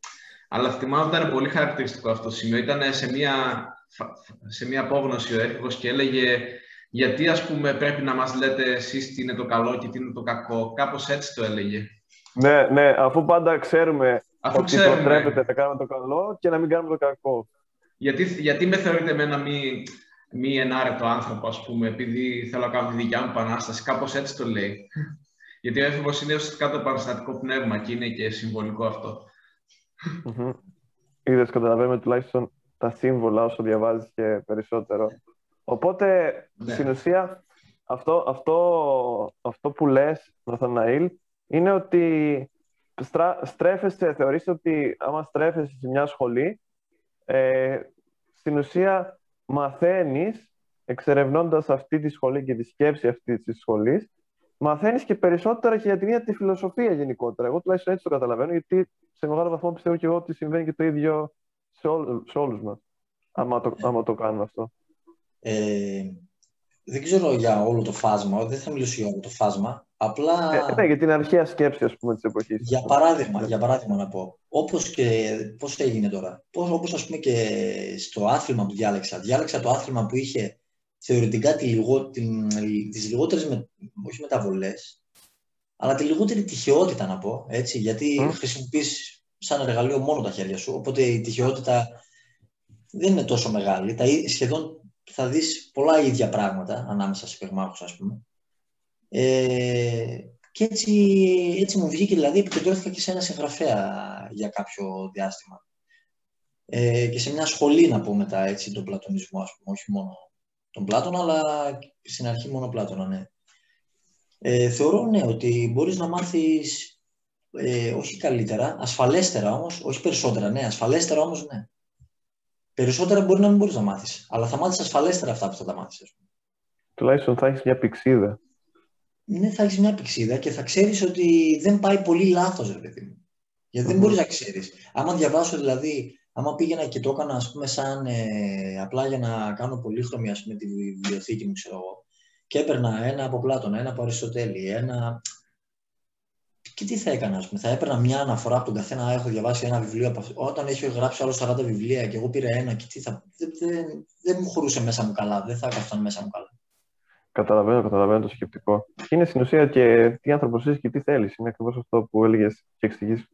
Αλλά θυμάμαι ότι ήταν πολύ χαρακτηριστικό αυτό το σημείο. Ήταν σε μια, φα- σε μια απόγνωση ο έφηβος και έλεγε γιατί ας πούμε πρέπει να μας λέτε εσείς τι είναι το καλό και τι είναι το κακό. Κάπως έτσι το έλεγε. Ναι, ναι, αφού πάντα ξέρουμε Αφού ότι ξέρουμε, προτρέπεται να κάνουμε το καλό και να μην κάνουμε το κακό. γιατί, γιατί με θεωρείτε εμένα μη, μη ενάρετο άνθρωπο, ας πούμε, επειδή θέλω να κάνω τη δικιά μου επανάσταση. Κάπως έτσι το λέει. γιατί ο έφηβος είναι ουσιαστικά το επαναστατικό πνεύμα και είναι και συμβολικό αυτό. Μμμ. Είδες, καταλαβαίνουμε τουλάχιστον τα σύμβολα όσο διαβάζεις και περισσότερο. Οπότε, Ναι. στην ουσία, αυτό, αυτό, αυτό που λες, Ναθαναήλ, είναι ότι στρα, στρέφεσαι, θεωρείς ότι άμα στρέφεσαι σε μια σχολή, ε, στην ουσία μαθαίνεις, εξερευνώντας αυτή τη σχολή και τη σκέψη αυτή της σχολής, μαθαίνεις και περισσότερα και για την ίδια τη φιλοσοφία γενικότερα. Εγώ τουλάχιστον έτσι το καταλαβαίνω, γιατί σε μεγάλο βαθμό πιστεύω και εγώ ότι συμβαίνει και το ίδιο σε, όλ, σε όλους μας, άμα το, άμα το κάνουμε αυτό. Ε, δεν ξέρω για όλο το φάσμα, δεν θα μιλήσω για όλο το φάσμα. Απλά Ε, ναι, για την αρχαία σκέψη, ας πούμε, της εποχής. για παράδειγμα, για παράδειγμα να πω, όπως και πώς έγινε τώρα, πώς, όπως ας πούμε και στο άθλημα που διάλεξα, διάλεξα το άθλημα που είχε θεωρητικά τη λιγό, την, τις λιγότερες, με, όχι μεταβολές, αλλά τη λιγότερη τυχαιότητα να πω, έτσι, γιατί Μμ. χρησιμοποιείς σαν εργαλείο μόνο τα χέρια σου, οπότε η τυχαιότητα δεν είναι τόσο μεγάλη. Τα, ί- σχεδόν θα δεις πολλά ίδια πράγματα ανάμεσα σε παιγμάχους, ας πούμε. Ε, και έτσι, έτσι μου βγήκε, δηλαδή επικεντρώθηκα και σε ένα συγγραφέα για κάποιο διάστημα. Ε, και σε μια σχολή, να πω μετά, έτσι, τον πλατωνισμό, ας πούμε, όχι μόνο τον Πλάτωνα, αλλά στην αρχή μόνο Πλάτωνα, ναι. Ε, θεωρώ ναι, ότι μπορείς να μάθεις ε, όχι καλύτερα, ασφαλέστερα όμως, όχι περισσότερα, ναι, ασφαλέστερα όμως ναι. Περισσότερα μπορεί να μην μπορείς να μάθεις, αλλά θα μάθεις ασφαλέστερα αυτά που θα τα μάθεις. Τουλάχιστον θα έχεις μια πηξίδα. Ναι, θα έχεις μια πηξίδα και θα ξέρεις ότι δεν πάει πολύ λάθος, ρε παιδί μου. Γιατί δεν μπορείς να ξέρεις. Άμα διαβάσω δηλαδή, άμα πήγαινα και το έκανα ας πούμε σαν ε, απλά για να κάνω πολύχρωμη ας πούμε τη βιβλιοθήκη μου, ξέρω εγώ, και έπαιρνα ένα από Πλάτωνα, ένα από Αριστοτέλη, ένα... Και τι θα έκανα, ας πούμε, θα έπαιρνα μια αναφορά από τον καθένα, έχω διαβάσει ένα βιβλίο, από... όταν έχει γράψει άλλος 40 βιβλία και εγώ πήρα ένα και τι θα... Δεν, δεν, δεν μου χωρούσε μέσα μου καλά, δεν θα έκανα μέσα μου καλά. Καταλαβαίνω, καταλαβαίνω το σκεπτικό. Είναι στην ουσία και τι άνθρωπος είσαι και τι θέλεις. Είναι ακριβώς αυτό που έλεγες και εξηγείς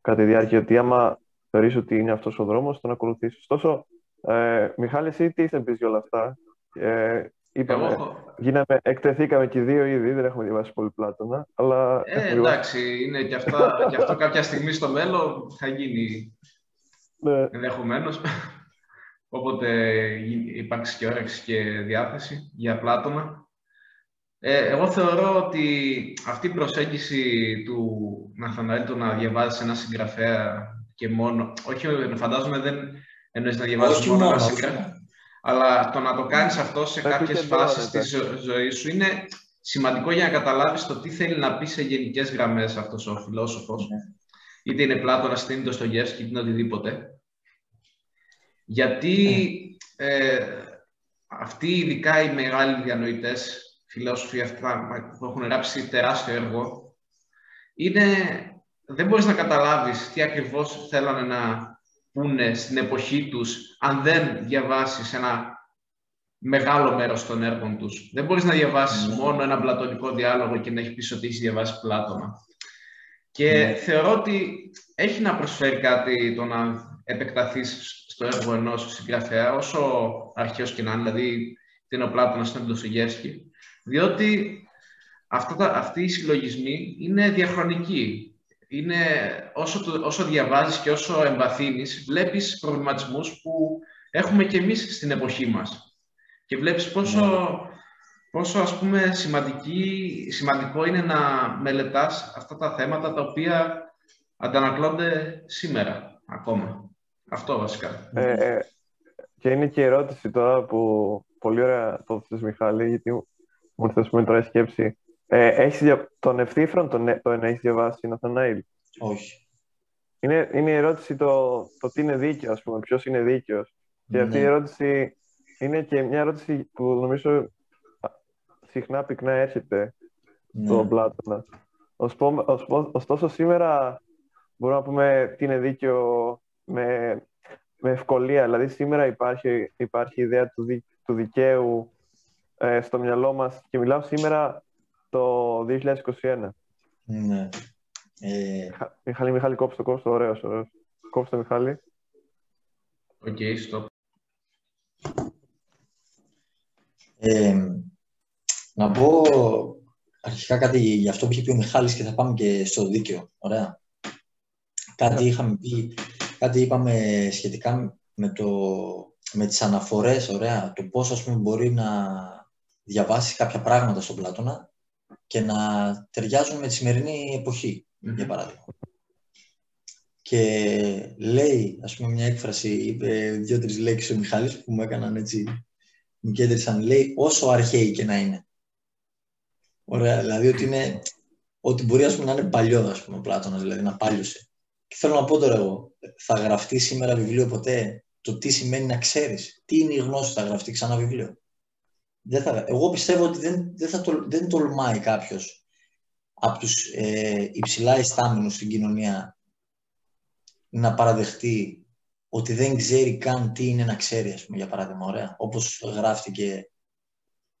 κατά τη διάρκεια ότι άμα θεωρείς ότι είναι αυτός ο δρόμος, τον ακολουθήσει. Ωστόσο, ε, Μιχάλη, εσύ τι είσαι πεις για όλα αυτά; Ε, Είπαμε, Εγώ... γίναμε, εκτεθήκαμε και δύο ήδη, δεν έχουμε διαβάσει πολύ Πλάτωνα, αλλά... Ε, εντάξει, είναι και, αυτά, και αυτό κάποια στιγμή στο μέλλον θα γίνει ναι. ενδεχομένως. Όποτε υπάρξει και όρεξη και διάθεση για Πλάτωνα. Ε, εγώ θεωρώ ότι αυτή η προσέγγιση του Ναθαναήλ του να διαβάζεις ένα συγγραφέα και μόνο... Όχι, φαντάζομαι δεν εννοείς να διαβάζεις μόνο ένα συγγραφέα αλλά το να το κάνεις αυτό σε κάποιες φάσεις της ζωής σου είναι σημαντικό για να καταλάβεις το τι θέλει να πει σε γενικές γραμμές αυτός ο φιλόσοφος. Ναι. Είτε είναι Πλάτωνας, είτε είναι το Στογεύσκι, είτε είναι οτιδήποτε. Γιατί ναι. ε, αυτοί ειδικά οι μεγάλοι διανοητές, φιλόσοφοι αυτά που έχουν γράψει τεράστιο έργο, είναι, δεν μπορείς να καταλάβεις τι ακριβώς θέλανε να πούνε στην εποχή τους αν δεν διαβάσεις ένα μεγάλο μέρος των έργων τους. Δεν μπορείς να διαβάσεις ναι. μόνο ένα πλατωνικό διάλογο και να έχεις πίσω ότι έχεις διαβάσει Πλάτωνα. Και ναι. θεωρώ ότι έχει να προσφέρει κάτι το να επεκταθείς στο έργο ενός συγγραφέα, όσο αρχαίος και να είναι, δηλαδή την ο Πλάτωνας, τον Ντοσογεύσκη, διότι αυτά, αυτοί οι συλλογισμοί είναι διαχρονικοί είναι όσο, το, όσο διαβάζεις και όσο εμβαθύνεις, βλέπεις προβληματισμούς που έχουμε και εμείς στην εποχή μας. Και βλέπεις πόσο, ναι. πόσο ας πούμε, σημαντική, σημαντικό είναι να μελετάς αυτά τα θέματα τα οποία αντανακλώνται σήμερα ακόμα. Αυτό βασικά. Ε, ε και είναι και η ερώτηση τώρα που πολύ ωραία το θες Μιχάλη, γιατί μου ήρθες τώρα η σκέψη ε, έχεις τον ευθύφρον τον, τον έχεις διαβάσει, Ναθαναήλ. Όχι. Είναι, είναι η ερώτηση το, το τι είναι δίκαιο, ας πούμε, ποιος είναι δίκαιος. Και αυτή η ναι. ερώτηση είναι και μια ερώτηση που νομίζω συχνά πυκνά έρχεται ναι. στον Πλάτωνα. Ωστόσο, σήμερα μπορούμε να πούμε τι είναι δίκαιο με, με ευκολία. Δηλαδή, σήμερα υπάρχει, υπάρχει η ιδέα του, του δικαίου ε, στο μυαλό μας και μιλάω σήμερα το 2021. Ναι. Ε... Μιχάλη, Μιχάλη, κόψε το, κόψε το, ωραίος, ωραίος. Κόψε το, Μιχάλη. OK, okay, stop. Ε, να πω αρχικά κάτι για αυτό που είχε πει ο Μιχάλης και θα πάμε και στο δίκαιο. Ωραία. Κάτι είχαμε πει, κάτι είπαμε σχετικά με, το, με τις αναφορές, ωραία, το πώς ας πούμε μπορεί να διαβάσεις κάποια πράγματα στον Πλάτωνα και να ταιριάζουν με τη σημερινή εποχή, για παράδειγμα. Και λέει, ας πούμε, μια έκφραση, είπε δύο-τρεις λέξεις ο Μιχάλης που μου έκαναν έτσι, μου κέντρισαν, λέει, όσο αρχαίοι και να είναι. Ωραία, δηλαδή ότι είναι, ότι μπορεί ας πούμε, να είναι παλιό, ας πούμε, ο Πλάτωνας, δηλαδή να πάλιωσε. Και θέλω να πω τώρα εγώ, θα γραφτεί σήμερα βιβλίο ποτέ; Το τι σημαίνει να ξέρεις, τι είναι η γνώση, θα γραφτεί ξανά βιβλίο; Δεν θα, εγώ πιστεύω ότι δεν, δεν, θα δεν τολμάει κάποιος από τους ε, υψηλά ιστάμενους στην κοινωνία να παραδεχτεί ότι δεν ξέρει καν τι είναι να ξέρει, ας πούμε, για παράδειγμα, ωραία. Όπως γράφτηκε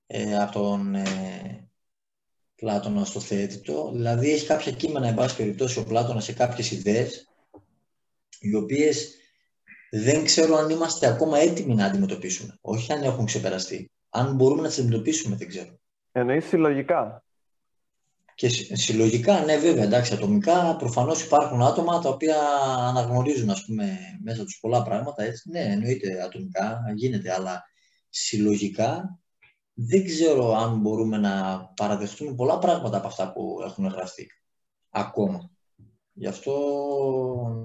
ε, από τον ε, Πλάτωνα στο θέτητο. Δηλαδή, έχει κάποια κείμενα, εν πάση περιπτώσει, ο Πλάτωνας σε κάποιες ιδέες, οι οποίες δεν ξέρω αν είμαστε ακόμα έτοιμοι να αντιμετωπίσουμε. Όχι αν έχουν ξεπεραστεί αν μπορούμε να τις αντιμετωπίσουμε, δεν ξέρω. Εννοείς συλλογικά; Και συλλογικά, ναι, βέβαια, εντάξει, ατομικά προφανώς υπάρχουν άτομα τα οποία αναγνωρίζουν, ας πούμε, μέσα τους πολλά πράγματα. Έτσι. Ναι, εννοείται ατομικά, γίνεται, αλλά συλλογικά δεν ξέρω αν μπορούμε να παραδεχτούμε πολλά πράγματα από αυτά που έχουν γραφτεί ακόμα. Γι' αυτό,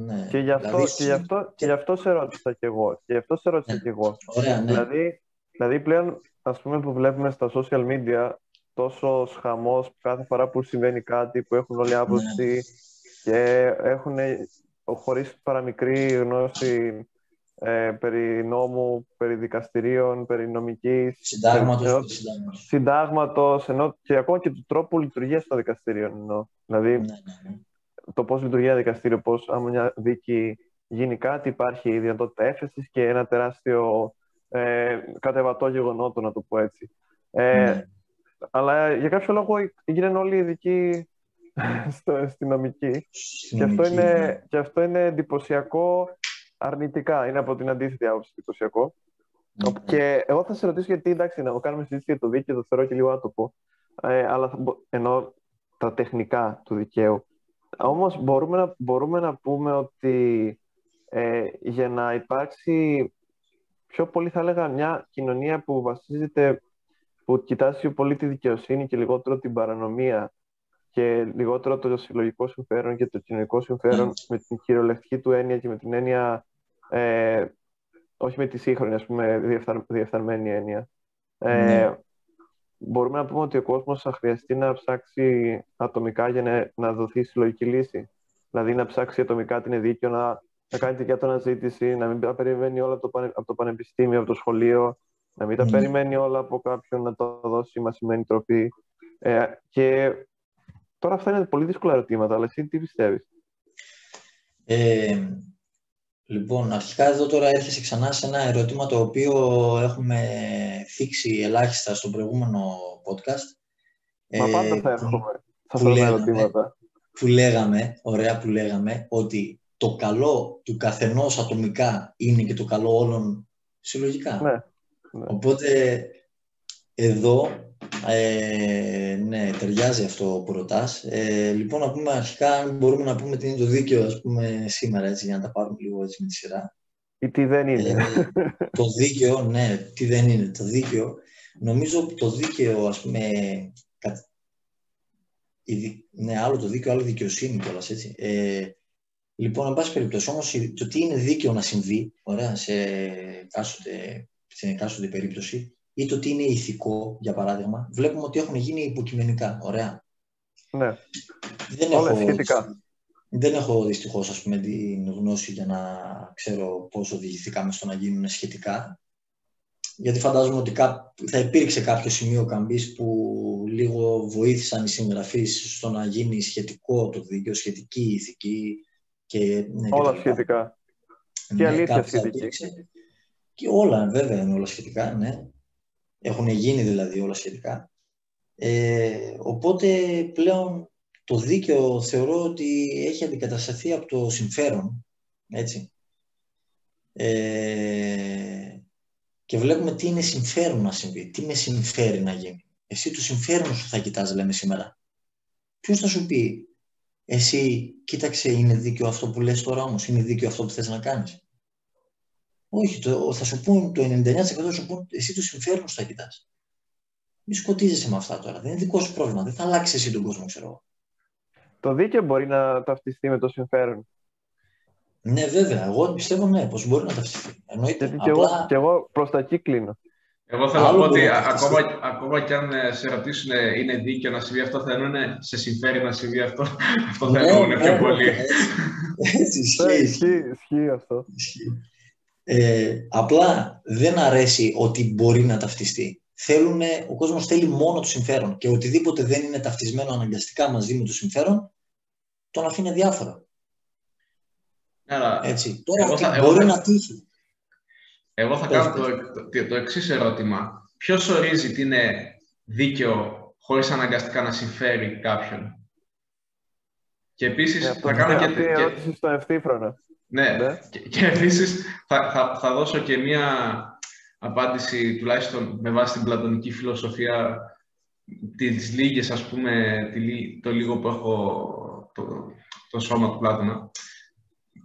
ναι. Και γι' αυτό, δηλαδή, και γι αυτό, και γι αυτό σε ρώτησα κι εγώ. Και γι' αυτό σε ρώτησα Ναι. κι εγώ. Ωραία, ναι. Δηλαδή, δηλαδή πλέον, ας πούμε, που βλέπουμε στα social media τόσο χαμός κάθε φορά που συμβαίνει κάτι, που έχουν Ναι. όλοι άποψη και έχουν χωρίς παραμικρή γνώση ε, περί νόμου, περί δικαστηρίων, περί νομικής, Συντάγματος, ενώ- του συντάγματος. συντάγματος, ενώ και ακόμα και του τρόπου λειτουργίας των δικαστηρίων. Εννοώ. Δηλαδή, Ναι, ναι, ναι. Το πώς λειτουργεί ένα δικαστήριο, πώς άμα μια δίκη γίνει κάτι, υπάρχει η δυνατότητα έφεσης και ένα τεράστιο ε, κατεβατό γεγονότο, να το πω έτσι. Ε, Ναι. Αλλά για κάποιο λόγο έγιναν όλοι ειδικοί στο, στη νομική Στην και αυτό, νομική, είναι, ναι. και αυτό είναι εντυπωσιακό αρνητικά. Είναι από την αντίθετη άποψη εντυπωσιακό. Ναι, ναι. Και εγώ θα σε ρωτήσω γιατί, εντάξει, να κάνουμε συζήτηση για το δίκαιο, το θεωρώ και λίγο άτομο, ε, αλλά θα μπο- ενώ τα τεχνικά του δικαίου. Όμως μπορούμε να, μπορούμε να πούμε ότι ε, για να υπάρξει πιο πολύ, θα έλεγα, μια κοινωνία που βασίζεται, που κοιτάζει πιο πολύ τη δικαιοσύνη και λιγότερο την παρανομία και λιγότερο το συλλογικό συμφέρον και το κοινωνικό συμφέρον Ναι. με την κυριολεκτική του έννοια και με την έννοια ε, όχι με τη σύγχρονη, ας πούμε, διεφθαρ, διεφθαρμένη έννοια. Ε, Ναι. Μπορούμε να πούμε ότι ο κόσμος θα χρειαστεί να ψάξει ατομικά για να, να δοθεί συλλογική λύση. Δηλαδή να ψάξει ατομικά την δίκαιο, να, να κάνει τη του αναζήτηση, να μην τα περιμένει όλα από το, πανε- από το πανεπιστήμιο, από το σχολείο, να μην τα Ναι. περιμένει όλα από κάποιον να τα δώσει μασημένη τροπή. Ε, και τώρα αυτά είναι πολύ δύσκολα ερωτήματα, αλλά εσύ τι πιστεύεις; Ε, λοιπόν, αρχικά εδώ τώρα έρχεσαι ξανά σε ένα ερώτημα το οποίο έχουμε θίξει ελάχιστα στο προηγούμενο podcast. Μα Ε, πάντα θα που- έρχομαι σε που αυτά τα λέγαμε. ερωτήματα. που λέγαμε, ωραία που λέγαμε, ότι το καλό του καθενός ατομικά είναι και το καλό όλων συλλογικά. Ναι, ναι. Οπότε εδώ, ε, ναι, ταιριάζει αυτό που ρωτάς. Ε, λοιπόν, να πούμε αρχικά, αν μπορούμε να πούμε τι είναι το δίκαιο, ας πούμε, σήμερα, έτσι, για να τα πάρουμε λίγο έτσι με τη σειρά. Ή τι δεν είναι. Ε, το δίκαιο, ναι, τι δεν είναι. Το δίκαιο, νομίζω το δίκαιο, ας πούμε, κα- η δι- ναι, άλλο το δίκαιο, άλλο η δικαιοσύνη κιόλας, έτσι. Ε, λοιπόν, εν πάση περιπτώσει, όμως, η- το τι είναι δίκαιο να συμβεί, ωραία, σε εκάστοτε, στην εκάστοτε περίπτωση, ή το τι είναι ηθικό, για παράδειγμα, βλέπουμε ότι έχουν γίνει υποκειμενικά, ωραία. ναι. Δεν Όλα έχω, σχετικά. δεν έχω δυστυχώς ας πούμε την γνώση για να ξέρω πώς οδηγηθήκαμε στο να γίνουν σχετικά. Γιατί φαντάζομαι ότι κά- θα υπήρξε κάποιο σημείο καμπής που λίγο βοήθησαν οι συγγραφείς στο να γίνει σχετικό το δίκαιο, σχετική ηθική και ναι, Όλα κτλ. σχετικά. Ναι, Και αλήθεια κάπου θα σχετική. υπήρξε. Και όλα, βέβαια, είναι όλα σχετικά, ναι. Έχουν γίνει δηλαδή όλα σχετικά. Ε, οπότε πλέον το δίκαιο θεωρώ ότι έχει αντικατασταθεί από το συμφέρον, έτσι. Ε, και βλέπουμε τι είναι συμφέρον να συμβεί, τι με συμφέρει να γίνει. Εσύ το συμφέρον σου θα κοιτάς, λέμε σήμερα. Ποιος θα σου πει, εσύ κοίταξε είναι δίκαιο αυτό που λες τώρα όμως, είναι δίκαιο αυτό που θες να κάνεις. Όχι, το, θα σου πούν το 99% θα σου πούν εσύ το συμφέρον σου θα κοιτάς. Μη σκοτίζεσαι με αυτά τώρα. Δεν είναι δικό σου πρόβλημα. Δεν θα αλλάξεις εσύ τον κόσμο, ξέρω εγώ. Το δίκαιο μπορεί να ταυτιστεί με το συμφέρον. Ναι, βέβαια. Εγώ πιστεύω ναι, πως μπορεί να ταυτιστεί. Εννοείται. Γιατί και εγώ, Απλά και εγώ προς τα εκεί κλείνω. Εγώ θέλω να Άλλο πω ότι μπορεί να α- ταυτιστεί. ακόμα, ακόμα και αν ε, σε ρωτήσουν ε, είναι δίκαιο να συμβεί αυτό, θα εννοούν σε συμφέρει να συμβεί αυτό. Αυτό θα Ναι, εννοούν ναι, πιο πολύ. Έτσι, έτσι Ναι, ισχύει. ισχύει, ισχύει αυτό. ισχύει. Ε, απλά δεν αρέσει ότι μπορεί να ταυτιστεί. Θέλουνε, ο κόσμος θέλει μόνο το συμφέρον και οτιδήποτε δεν είναι ταυτισμένο αναγκαστικά μαζί με το συμφέρον τον αφήνει αδιάφορο. Άρα, Έτσι. Τώρα Εγώ θα- τι εγώ μπορεί θα- να τύχει. εγώ θα Πες, κάνω πες. το, το, το εξής ερώτημα. Ποιος ορίζει τι είναι δίκαιο χωρίς αναγκαστικά να συμφέρει κάποιον; Και επίσης Ε, αυτό- θα κάνω αυτή και, η και, ερώτηση στο ευθύφρονα. Ναι, Ναι. και, και επίσης θα, θα, θα δώσω και μία απάντηση τουλάχιστον με βάση την πλατωνική φιλοσοφία τις λίγες ας πούμε τη, λί- το λίγο που έχω το, το σώμα του Πλάτωνα.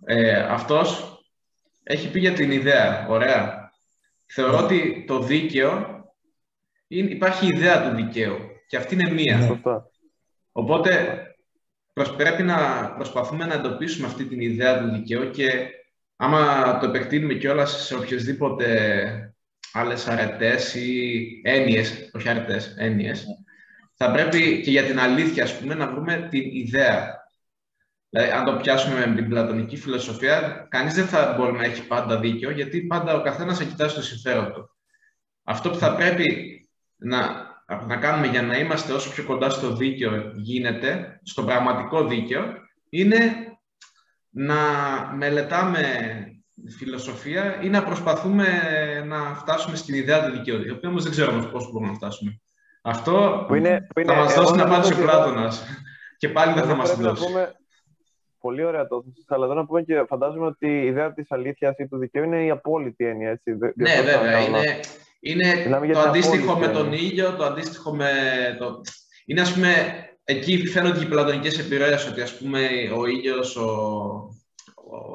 Ε, αυτός έχει πει για την ιδέα, ωραία. Θεωρώ ότι το δίκαιο υπάρχει η ιδέα του δικαίου και αυτή είναι μία. Ναι. Οπότε πρέπει να προσπαθούμε να εντοπίσουμε αυτή την ιδέα του δικαίου και άμα το επεκτείνουμε κιόλας σε οποιασδήποτε άλλες αρετές ή έννοιες, όχι αρετές, έννοιες, θα πρέπει και για την αλήθεια, ας πούμε, να βρούμε την ιδέα. Δηλαδή, αν το πιάσουμε με την πλατωνική φιλοσοφία, κανείς δεν θα μπορεί να έχει πάντα δίκιο, γιατί πάντα ο καθένας θα κοιτάζει το συμφέρον του. Αυτό που θα πρέπει να, να κάνουμε για να είμαστε όσο πιο κοντά στο δίκαιο γίνεται, στο πραγματικό δίκαιο, είναι να μελετάμε φιλοσοφία ή να προσπαθούμε να φτάσουμε στην ιδέα του δικαίου, η οποία όμως δεν ξέρουμε πώς μπορούμε να φτάσουμε. Αυτό που είναι, που είναι, θα μας δώσει να απάντηση ο Πλάτωνας. Και πάλι δεν θα μας δώσει. Πούμε, πολύ ωραία το αλλά εδώ να πούμε και φαντάζομαι ότι η ιδέα της αλήθειας ή του δικαίου είναι η απόλυτη έννοια, έτσι. Ναι, βέβαια. Είναι, είναι το αντίστοιχο με τον ήλιο, το αντίστοιχο με... Το... Είναι, ας πούμε, εκεί φαίνονται και οι πλατωνικές επιρροές, ότι, ας πούμε, ο ήλιος, ο,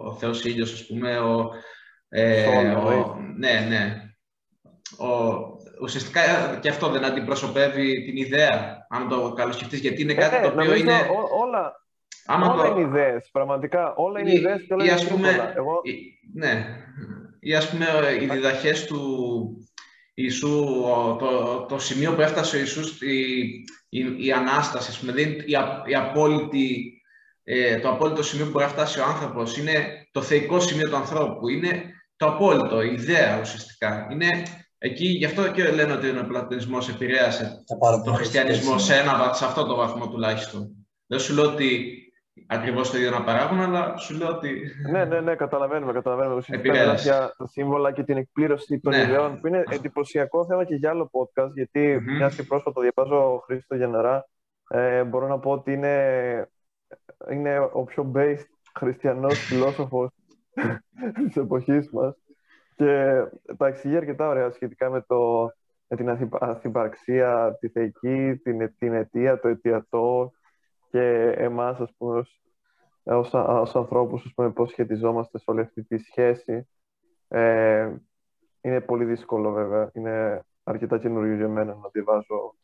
ο Θεός ήλιος, ας πούμε, ο... Ε, ο... Ναι, ναι. Ο, ουσιαστικά και αυτό δεν αντιπροσωπεύει την ιδέα, αν το καλοσκεφτείς, γιατί είναι κάτι ε, το οποίο είναι... Ό, όλα, Άμα όλα το... είναι ιδέες, πραγματικά. Όλα είναι ιδέες και όλα είναι πούμε, Εγώ... Ναι. Ή ας πούμε οι διδαχές του Ιησού, το, το σημείο που έφτασε ο Ιησούς, η, η, η Ανάσταση, ας πούμε, η, η απόλυτη, ε, το απόλυτο σημείο που μπορεί να φτάσει ο άνθρωπος, είναι το θεϊκό σημείο του ανθρώπου, είναι το απόλυτο, η ιδέα ουσιαστικά. Είναι εκεί, γι' αυτό και λένε ότι ο πλατωνισμός επηρέασε τον χριστιανισμό σε, ένα, σε αυτό το βαθμό τουλάχιστον. Δεν σου λέω ότι ακριβώς το ίδιο να παράγουν, αλλά σου λέω ότι. Ναι, ναι, ναι, καταλαβαίνουμε. καταλαβαίνουμε. Ουσιαστικά για τα σύμβολα και την εκπλήρωση των ναι. ιδεών, που είναι εντυπωσιακό θέμα και για άλλο podcast, γιατί mm-hmm. μιας και πρόσφατα διαβάζω Χρήστος Γενναρά, ε, μπορώ να πω ότι είναι, είναι ο πιο based χριστιανός φιλόσοφος της εποχής μας. Και τα εξηγεί αρκετά ωραία σχετικά με, το, με την αθυπαρξία, τη θεϊκή, την, την αιτία, το αιτιατό, και εμάς, ας πούμε, ως, ως, ως ανθρώπους, ας πούμε, πώς σχετιζόμαστε σε όλη αυτή τη σχέση. Ε, είναι πολύ δύσκολο, βέβαια. Είναι αρκετά καινούριο για μένα να διαβάζω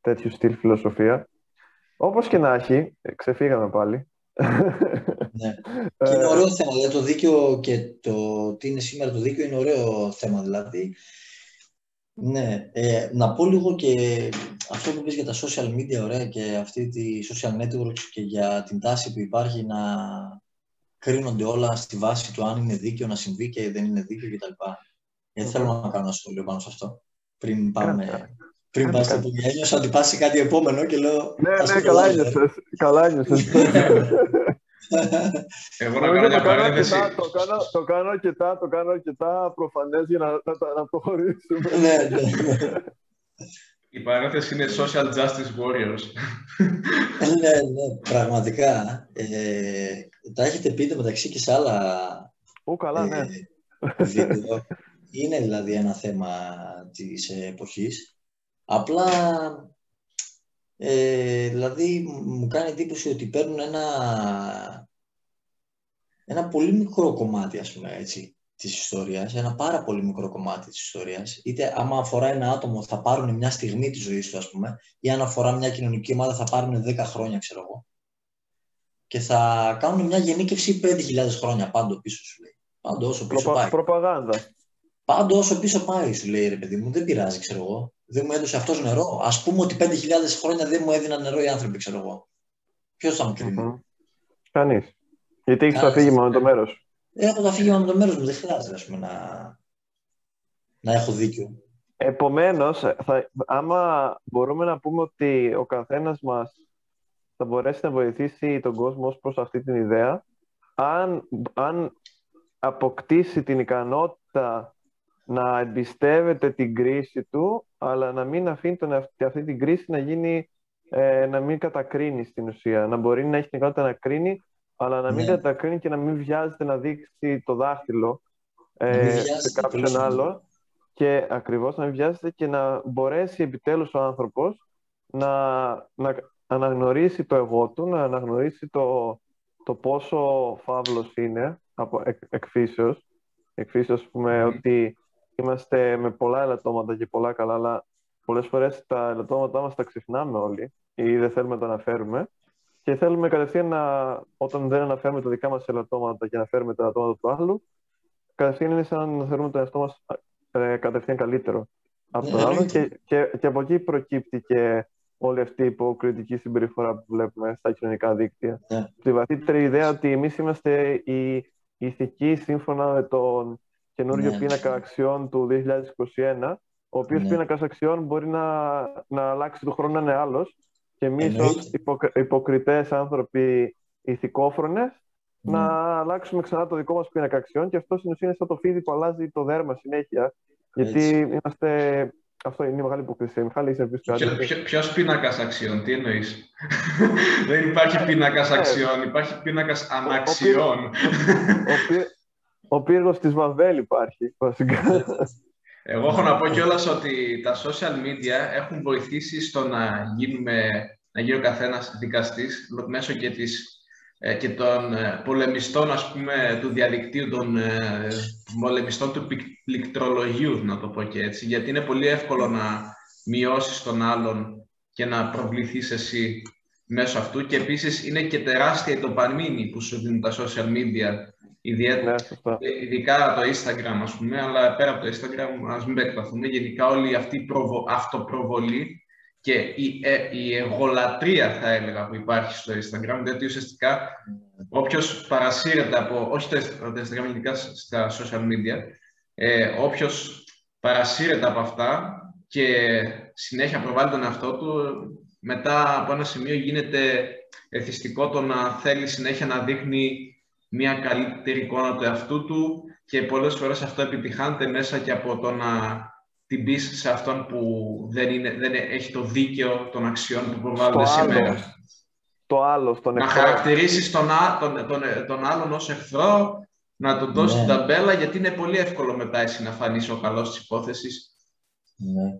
τέτοιου στυλ φιλοσοφία. Όπως και να έχει, ξεφύγαμε πάλι. Ναι. και είναι ωραίο θέμα, δηλαδή το δίκαιο και το τι είναι σήμερα το δίκαιο είναι ωραίο θέμα, δηλαδή. Ναι, ε, να πω λίγο και αυτό που πεις για τα social media, ωραία, και αυτή τη social networks και για την τάση που υπάρχει να κρίνονται όλα στη βάση του αν είναι δίκαιο να συμβεί και δεν είναι δίκαιο κτλ. Γιατί θέλω να κάνω ένα σχόλιο πάνω σε αυτό. Πριν πάμε. Πριν πας στο ένιωσα ότι πας σε κάτι επόμενο και λέω... Ναι, ναι, καλά ένιωσες. Καλά ένιωσες. Εγώ να κάνω μια παρένθεση. Το κάνω, το κάνω αρκετά, το κάνω αρκετά προφανές για να, να, να προχωρήσουμε. ναι, ναι. Η παρένθεση είναι social justice warriors. ναι, ναι, πραγματικά. Ε, τα έχετε πει μεταξύ και σε άλλα Ού, καλά, ναι. βίντεο. Είναι δηλαδή ένα θέμα της εποχής. Απλά, ε, δηλαδή, μου κάνει εντύπωση ότι παίρνουν ένα, ένα πολύ μικρό κομμάτι, ας πούμε, έτσι, Της ιστορίας, ένα πάρα πολύ μικρό κομμάτι της ιστορίας. Είτε άμα αφορά ένα άτομο θα πάρουν μια στιγμή της ζωής του, ας πούμε, ή αν αφορά μια κοινωνική ομάδα θα πάρουν 10 χρόνια, ξέρω εγώ. Και θα κάνουν μια γενίκευση 5.000 χρόνια πάντο πίσω σου λέει. Πάντο όσο πίσω Προπα... πάει. Προπαγάνδα. Πάντο όσο πίσω πάει, σου λέει ρε παιδί μου, δεν πειράζει, ξέρω εγώ. Δεν μου έδωσε αυτός νερό. Α πούμε ότι 5.000 χρόνια δεν μου έδιναν νερό οι άνθρωποι, ξέρω εγώ. Ποιος θα μου κρίνει; Mm-hmm. Κανείς. Γιατί έχει το αφήγημα με το μέρος. Έχω το αφήγημα με το μέρος μου. Δεν χρειάζεται ας πούμε, να... να έχω δίκιο. Επομένως, άμα μπορούμε να πούμε ότι ο καθένας μας θα μπορέσει να βοηθήσει τον κόσμο ως προς αυτή την ιδέα, αν, αν αποκτήσει την ικανότητα να εμπιστεύεται την κρίση του, αλλά να μην αφήνει τον, αυτή την κρίση να γίνει, ε, να μην κατακρίνει στην ουσία. Να μπορεί να έχει την ικανότητα να κρίνει, αλλά να μην ναι. κατακρίνει και να μην βιάζεται να δείξει το δάχτυλο ε, σε κάποιον άλλο και ακριβώς να μην βιάζεται και να μπορέσει επιτέλους ο άνθρωπος να, να αναγνωρίσει το εγώ του, να αναγνωρίσει το, το πόσο φαύλος είναι από εκ, εκφύσεως. Εκφύσεως, πούμε, ότι είμαστε με πολλά ελαττώματα και πολλά καλά, αλλά πολλές φορές τα ελαττώματά μας τα ξεχνάμε όλοι ή δεν θέλουμε να τα αναφέρουμε και θέλουμε κατευθείαν να, όταν δεν αναφέρουμε τα δικά μας ελαττώματα και αναφέρουμε τα ελαττώματα του άλλου, κατευθείαν είναι σαν να θεωρούμε το εαυτό μας ε, κατευθείαν καλύτερο από τον άλλο και, και, και από εκεί προκύπτει και όλη αυτή η υποκριτική συμπεριφορά που βλέπουμε στα κοινωνικά δίκτυα. Ναι. Τη βαθύτερη ιδέα ότι εμείς είμαστε οι ηθικοί σύμφωνα με τον καινούριο Ναι. πίνακα αξιών του 2021, ο οποίος Ναι. πίνακας αξιών μπορεί να, να αλλάξει του χρόνου να είναι άλλος και εμείς Εννοείται. ως υποκ, υποκριτές άνθρωποι ηθικόφρονες Ναι. να αλλάξουμε ξανά το δικό μας πίνακα αξιών και αυτό στην ουσία είναι σαν το φίδι που αλλάζει το δέρμα συνέχεια γιατί Έτσι. είμαστε... Αυτό είναι η μεγάλη υποκρισία. Μιχάλη, είσαι πεις κάτι. Ποιο, ποιο, ποιος πίνακας αξιών, τι εννοείς. Δεν υπάρχει πίνακας αξιών, υπάρχει πίνακας αναξιών. Ο, πύ... ο πύργος της Βαβέλ υπάρχει, βασικά. Εγώ έχω να πω κιόλας ότι τα social media έχουν βοηθήσει στο να γίνουμε, να γίνει ο καθένας δικαστής μέσω και, της, ε, και των ε, πολεμιστών ας πούμε, του διαδικτύου, των ε, πολεμιστών του πικ- πληκτρολογίου, να το πω και έτσι. Γιατί είναι πολύ εύκολο να μειώσεις τον άλλον και να προβληθείς εσύ μέσω αυτού. Και επίσης είναι και τεράστια η ντοπαμίνη που σου δίνουν τα social media. Ιδιαίτερα, ναι, σωστά. ε, ειδικά το Instagram, ας πούμε, αλλά πέρα από το Instagram, ας μην επεκταθούμε, γενικά όλη αυτή η προβο- αυτοπροβολή και η, ε, η εγωλατρία, θα έλεγα, που υπάρχει στο Instagram, διότι ουσιαστικά όποιος παρασύρεται από, όχι το, το Instagram, ειδικά στα social media, ε, όποιος παρασύρεται από αυτά και συνέχεια προβάλλει τον εαυτό του, μετά από ένα σημείο γίνεται εθιστικό το να θέλει συνέχεια να δείχνει μια καλύτερη εικόνα του εαυτού του και πολλές φορές αυτό επιτυχάνεται μέσα και από το να την πεις σε αυτόν που δεν, είναι, δεν έχει το δίκαιο των αξιών που προβάλλονται Στο άλλο. σήμερα. Το άλλο, στον Να εχθρό. χαρακτηρίσεις τον, α- τον, τον, τον άλλον ως εχθρό, να τον δώσεις Ναι. την ταμπέλα, γιατί είναι πολύ εύκολο μετά εσύ να φανείς ο καλός της υπόθεσης, Ναι.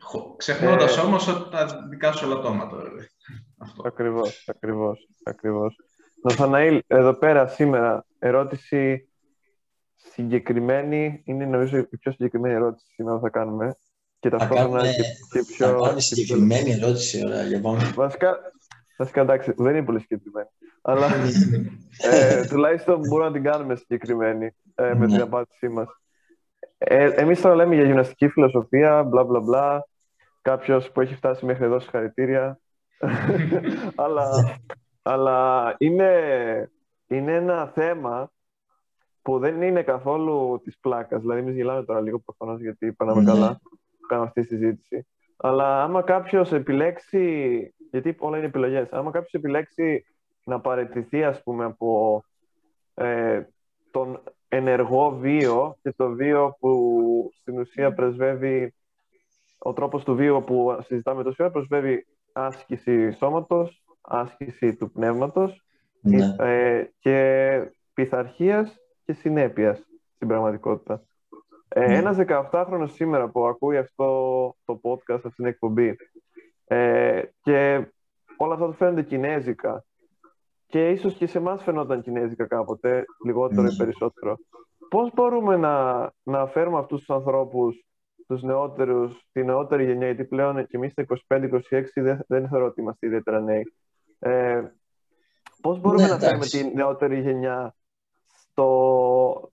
χω- ξεχνώντας Ε. όμως ότι τα δικά σου ελαττώματα. βέβαια. Αυτό. Ακριβώς, ακριβώς, ακριβώς. Ναθαναήλ, εδώ πέρα σήμερα, ερώτηση συγκεκριμένη, είναι νομίζω η πιο συγκεκριμένη ερώτηση σήμερα που θα κάνουμε και Θα ταυτόχρονα κάνουμε, και, και πιο... θα κάνουμε και πιο- συγκεκριμένη ερώτηση, ωραία, για πάμε. Βασικά, βασικά εντάξει, δεν είναι πολύ συγκεκριμένη. Αλλά ε, τουλάχιστον μπορούμε να την κάνουμε συγκεκριμένη ε, με την Ναι. απάντησή μας. Ε, εμείς τώρα λέμε για γυμναστική φιλοσοφία, μπλα μπλα μπλα. Κάποιος που έχει φτάσει μέχρι εδώ συγχαρητήρια. αλλά αλλά είναι, είναι ένα θέμα που δεν είναι καθόλου της πλάκας. Δηλαδή, εμείς γελάμε τώρα λίγο προφανώς γιατί περνάμε Ναι. καλά που κάνουμε αυτή τη συζήτηση. Αλλά άμα κάποιος επιλέξει, γιατί όλα είναι επιλογές, άμα κάποιος επιλέξει να παραιτηθεί, ας πούμε, από ε, τον ενεργό βίο και το βίο που στην ουσία πρεσβεύει ο τρόπος του βίου που συζητάμε τόση ώρα πρεσβεύει άσκηση σώματος, άσκηση του πνεύματος Ναι. ε, και πειθαρχίας και συνέπειας στην πραγματικότητα. Ε, Ναι. Ένας 18χρονος σήμερα που ακούει αυτό το podcast, αυτή την εκπομπή ε, και όλα αυτά του φαίνονται κινέζικα και ίσως και σε εμάς φαινόταν κινέζικα κάποτε, λιγότερο Ναι. ή περισσότερο. Πώς μπορούμε να, να φέρουμε αυτούς τους ανθρώπους, τους νεότερους, τη νεότερη γενιά, γιατί πλέον και εμείς στα 25-26 δεν, δεν θεωρώ ότι είμαστε ιδιαίτερα νέοι. Ε, πώς μπορούμε Ναι, να φέρουμε εντάξει. τη νεότερη γενιά στο,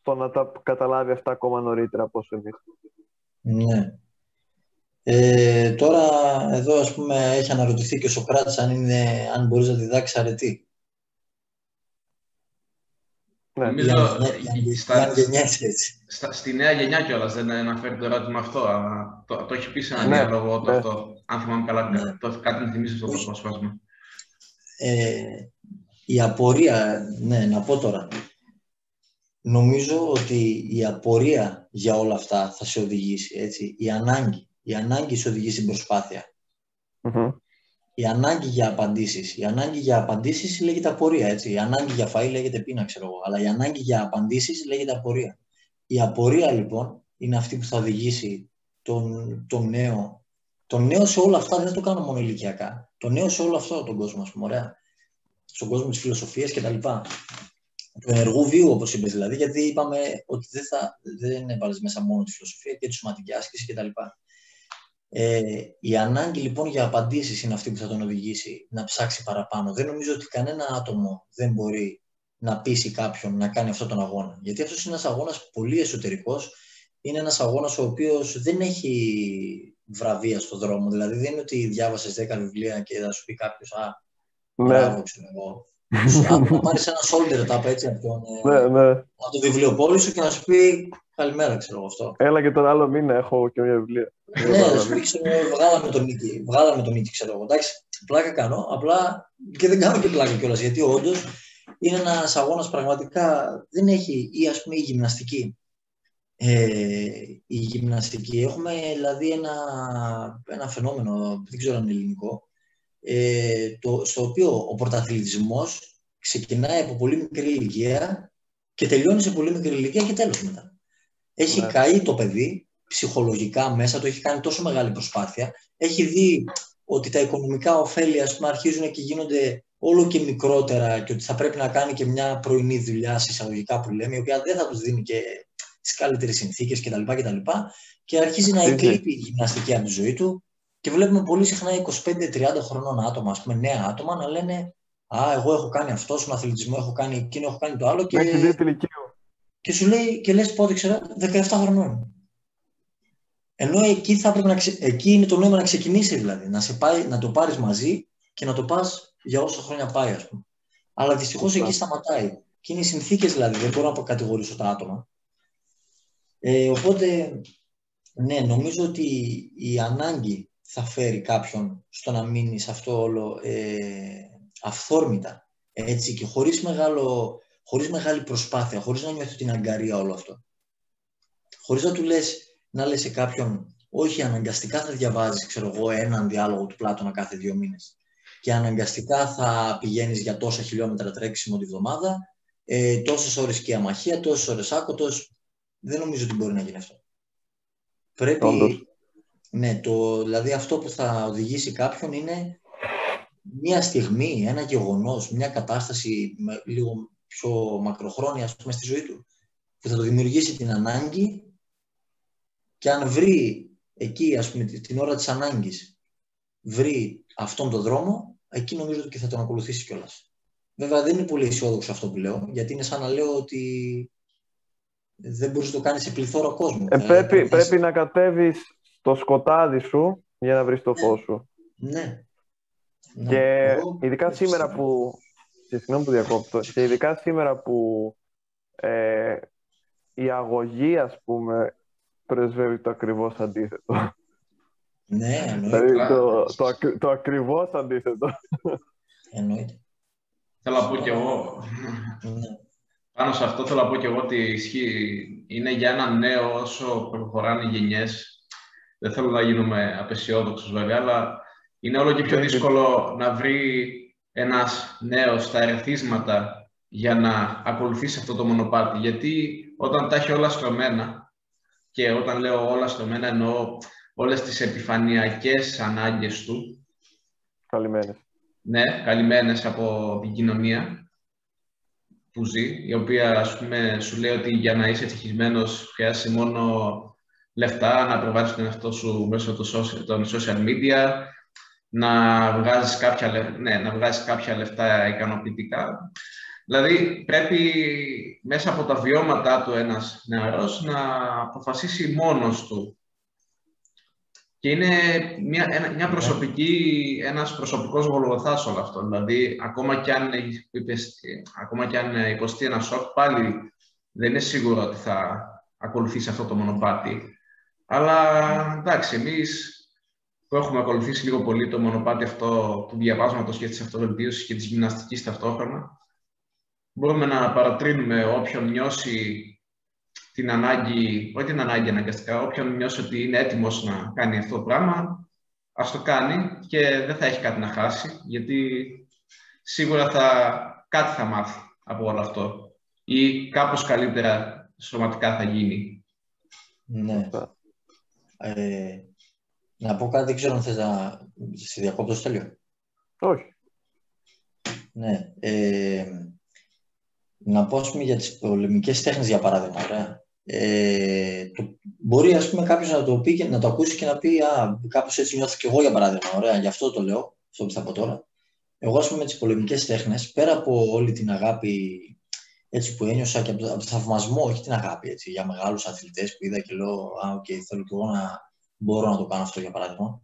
στο να τα καταλάβει αυτά ακόμα νωρίτερα από όσο εμείς; Ναι. Ε, τώρα εδώ ας πούμε έχει αναρωτηθεί και ο Σοκράτης αν, είναι, αν μπορείς να διδάξεις αρετή. Ναι. Νομίζω, Για να- για να- στα- για να γεννιέσαι έτσι. Στα, στη νέα γενιά κιόλας δεν αναφέρει το ερώτημα αυτό. αλλά το, το έχει πει σε ένα Ναι, διάλογο το ναι. αυτό. Αν θυμάμαι καλά, Ναι. το, κάτι μου θυμίζει αυτό το Όχι. Απόσπασμα. Ε, η απορία, ναι, να πω τώρα. Νομίζω ότι η απορία για όλα αυτά θα σε οδηγήσει, έτσι. Η ανάγκη. Η ανάγκη σε οδηγεί στην προσπάθεια. Μμμ. Η ανάγκη για απαντήσεις. Η ανάγκη για απαντήσεις λέγεται απορία, έτσι. Η ανάγκη για φαΐ λέγεται πείνα, ξέρω εγώ. Αλλά η ανάγκη για απαντήσεις λέγεται απορία. Η απορία, λοιπόν, είναι αυτή που θα οδηγήσει τον, τον νέο. Τον νέο σε όλα αυτά δεν το κάνω μόνο ηλικιακά. Το νέο σε όλο αυτό τον κόσμο, ας πούμε, ωραία. Στον κόσμο της φιλοσοφίας και τα λοιπά. Του ενεργού βίου, όπως είπες δηλαδή, γιατί είπαμε ότι δεν, θα, δεν έβαλες μέσα μόνο τη φιλοσοφία και τη σωματική άσκηση και τα λοιπά. Ε, η ανάγκη λοιπόν για απαντήσεις είναι αυτή που θα τον οδηγήσει να ψάξει παραπάνω. Δεν νομίζω ότι κανένα άτομο δεν μπορεί να πείσει κάποιον να κάνει αυτόν τον αγώνα. Γιατί αυτός είναι ένας αγώνας πολύ εσωτερικός. Είναι ένας αγώνας ο οποίος δεν έχει βραβεία στον δρόμο. Δηλαδή δεν είναι ότι διάβασες 10 βιβλία και θα σου πει κάποιος «Α, ναι. μπράβο, ξέρω εγώ». να πάρεις ένα shoulder tap έτσι από τον, ναι, ναι. από το βιβλιοπόλη σου και να σου πει καλημέρα, ξέρω εγώ αυτό. Έλα και τον άλλο μήνα έχω και μια βιβλία. ναι, να σου πει ξέρω, βγάλαμε τον Νίκη, βγάλαμε τον Νίκη, ξέρω εγώ. Εντάξει, πλάκα κάνω, απλά και δεν κάνω και πλάκα κιόλας γιατί όντως είναι ένας αγώνας πραγματικά δεν έχει, ή ας πούμε η γυμναστική. Ε, η γυμναστική. Έχουμε δηλαδή ένα, ένα φαινόμενο, δεν ξέρω αν είναι ελληνικό, ε, το, στο οποίο ο πρωταθλητισμός ξεκινάει από πολύ μικρή ηλικία και τελειώνει σε πολύ μικρή ηλικία και τέλος μετά. Έχει ναι. καεί το παιδί ψυχολογικά μέσα, το έχει κάνει τόσο μεγάλη προσπάθεια, έχει δει ότι τα οικονομικά ωφέλη ας πούμε, αρχίζουν και γίνονται όλο και μικρότερα και ότι θα πρέπει να κάνει και μια πρωινή δουλειά συσσαγωγικά που λέμε, η οποία δεν θα τους δίνει και τις καλύτερες συνθήκες κτλ. Και, και αρχίζει να εκλείπει η γυμναστική από τη ζωή του και βλέπουμε πολύ συχνά 25-30 χρονών άτομα, ας πούμε, νέα άτομα, να λένε Α, εγώ έχω κάνει αυτό, στον αθλητισμό έχω κάνει εκείνο, έχω κάνει το άλλο. Και, και σου λέει, και λες πότε ξέρω, 17 χρονών. Ενώ εκεί, θα πρέπει να ξε... εκεί είναι το νόημα να ξεκινήσει δηλαδή, να, σε πάει, να το πάρεις μαζί και να το πας για όσα χρόνια πάει, ας πούμε. Αλλά δυστυχώς εκεί σταματάει. Και είναι οι συνθήκες δηλαδή, δεν μπορώ να αποκατηγορήσω τα άτομα. Ε, οπότε, ναι, νομίζω ότι η ανάγκη θα φέρει κάποιον στο να μείνει σε αυτό όλο ε, αυθόρμητα, έτσι, και χωρίς, μεγάλο, χωρίς μεγάλη προσπάθεια, χωρίς να νιώθει την αγκαρία όλο αυτό. Χωρίς να του λες, να λες σε κάποιον, όχι αναγκαστικά θα διαβάζεις, ξέρω εγώ, έναν διάλογο του Πλάτωνα κάθε δύο μήνες και αναγκαστικά θα πηγαίνεις για τόσα χιλιόμετρα τρέξιμο τη βδομάδα, ε, τόσες ώρες και αμαχία, τόσες ώρες άκοτος, δεν νομίζω ότι μπορεί να γίνει αυτό. Πρέπει, ναι, το, δηλαδή αυτό που θα οδηγήσει κάποιον είναι μια στιγμή, ένα γεγονός, μια κατάσταση με λίγο πιο μακροχρόνια ας πούμε, στη ζωή του, που θα το δημιουργήσει την ανάγκη και αν βρει εκεί, ας πούμε, την ώρα της ανάγκης, βρει αυτόν τον δρόμο, εκεί νομίζω ότι και θα τον ακολουθήσει κιόλας. Βέβαια δεν είναι πολύ αισιόδοξο αυτό που λέω, γιατί είναι σαν να λέω ότι δεν μπορείς να το κάνεις σε πληθώρα κόσμου. Ε, πρέπει, πρέπει να κατέβεις το σκοτάδι σου για να βρεις το ναι. φως σου. Ναι. ναι. Και ειδικά σήμερα που... Συγγνώμη που διακόπτω. Και ειδικά σήμερα που ε, η αγωγή, ας πούμε, πρεσβεύει το ακριβώς αντίθετο. Ναι, εννοείται. Δηλαδή το, το, το ακριβώς αντίθετο. Εννοείται. Θέλω να πω κι εγώ. Ναι. Πάνω σε αυτό θέλω να πω κι εγώ ότι ισχύει. Είναι για ένα νέο όσο προχωράνε οι γενιές δεν θέλω να γίνουμε απεσιόδοξους βέβαια, αλλά είναι όλο και πιο δύσκολο να βρει ένας νέος τα ερεθίσματα για να ακολουθήσει αυτό το μονοπάτι. Γιατί όταν τα έχει όλα στρωμένα, και όταν λέω όλα στρωμένα εννοώ όλες τις επιφανειακές ανάγκες του. Καλυμμένες. Ναι, καλυμμένες από την κοινωνία που ζει, η οποία ας πούμε σου λέει ότι για να είσαι ευτυχισμένος χρειάζεται μόνο λεφτά, να προβάλλεις τον εαυτό σου μέσω των social media, να βγάζεις κάποια, ναι, να βγάζεις κάποια λεφτά ικανοποιητικά. Δηλαδή, πρέπει μέσα από τα βιώματά του ένας νεαρός να αποφασίσει μόνος του. Και είναι μια, μια προσωπική, ένας προσωπικός γολγοθάς όλο αυτό. Δηλαδή, ακόμα κι αν, ακόμα κι αν υποστεί ένα σοκ, πάλι δεν είναι σίγουρο ότι θα ακολουθήσει αυτό το μονοπάτι. Αλλά εντάξει, εμείς που έχουμε ακολουθήσει λίγο πολύ το μονοπάτι αυτό του διαβάσματος και της αυτοβελτίωσης και της γυμναστικής ταυτόχρονα, μπορούμε να παρατρύνουμε όποιον νιώσει την ανάγκη, όχι την ανάγκη αναγκαστικά, όποιον νιώσει ότι είναι έτοιμος να κάνει αυτό το πράγμα, ας το κάνει και δεν θα έχει κάτι να χάσει, γιατί σίγουρα θα, κάτι θα μάθει από όλο αυτό ή κάπως καλύτερα σωματικά θα γίνει. Ναι. Ε, να πω κάτι, δεν ξέρω αν θες να σε διακόπτω στο τέλειο. Όχι. Ναι. Ε, να πω πούμε, για τις πολεμικές τέχνες, για παράδειγμα. Ωραία. Ε, το μπορεί ας πούμε κάποιος να το, πει και, να το ακούσει και να πει «Α, κάπως έτσι νιώθω και εγώ για παράδειγμα, ωραία, γι' αυτό το λέω, αυτό που θα πω τώρα». Εγώ, ας πούμε, με τις πολεμικές τέχνες, πέρα από όλη την αγάπη έτσι, που ένιωσα και από το, από το θαυμασμό, όχι την αγάπη, έτσι, για μεγάλους αθλητές που είδα και λέω «Α, OK, okay, θέλω και εγώ να μπορώ να το κάνω αυτό, για παράδειγμα».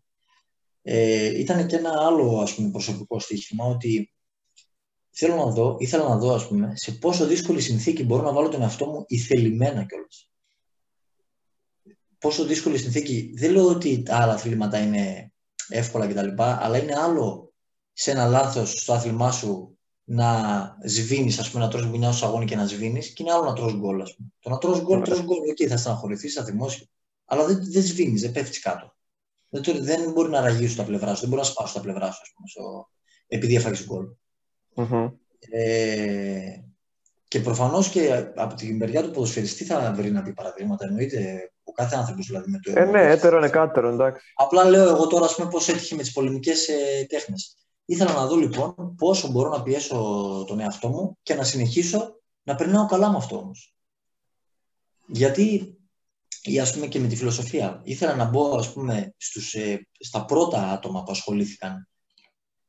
Ε, ήταν και ένα άλλο, ας πούμε, προσωπικό στοίχημα, ότι θέλω να δω, ήθελα να δω, ας πούμε, σε πόσο δύσκολη συνθήκη μπορώ να βάλω τον εαυτό μου ηθελημένα κιόλας. Πόσο δύσκολη συνθήκη. Δεν λέω ότι τα άλλα αθλήματα είναι εύκολα κτλ. Αλλά είναι άλλο σε ένα λάθος στο άθλημά σου να σβήνεις, ας πούμε, να τρώσει μια ως αγώνη και να σβήνεις, και είναι άλλο να τρώσει γκολ, ας πούμε. Το να τρώσει γκολ, τρώσει γκολ, okay, θα στεναχωρηθείς, θα θυμώσεις, αλλά δεν, δεν σβήνεις, δεν πέφτεις κάτω. Δεν, δεν μπορεί να ραγίσει τα πλευρά σου, δεν μπορεί να σπάσεις τα πλευρά σου, ας πούμε, στο, επειδή έφαγες γκολ. Mm-hmm. Ε, και προφανώς και από την μεριά του ποδοσφαιριστή θα βρει να πει παραδείγματα. Εννοείται ο κάθε άνθρωπος δηλαδή με το Ε, ναι, έτερο είναι κάτερο, εντάξει. Απλά λέω εγώ τώρα πώς έτυχε με τις πολεμικές ε, τέχνες. Ήθελα να δω λοιπόν πόσο μπορώ να πιέσω τον εαυτό μου και να συνεχίσω να περνάω καλά με αυτό όμως. Γιατί, ή ας πούμε και με τη φιλοσοφία, ήθελα να μπω ας πούμε στους, ε, στα πρώτα άτομα που ασχολήθηκαν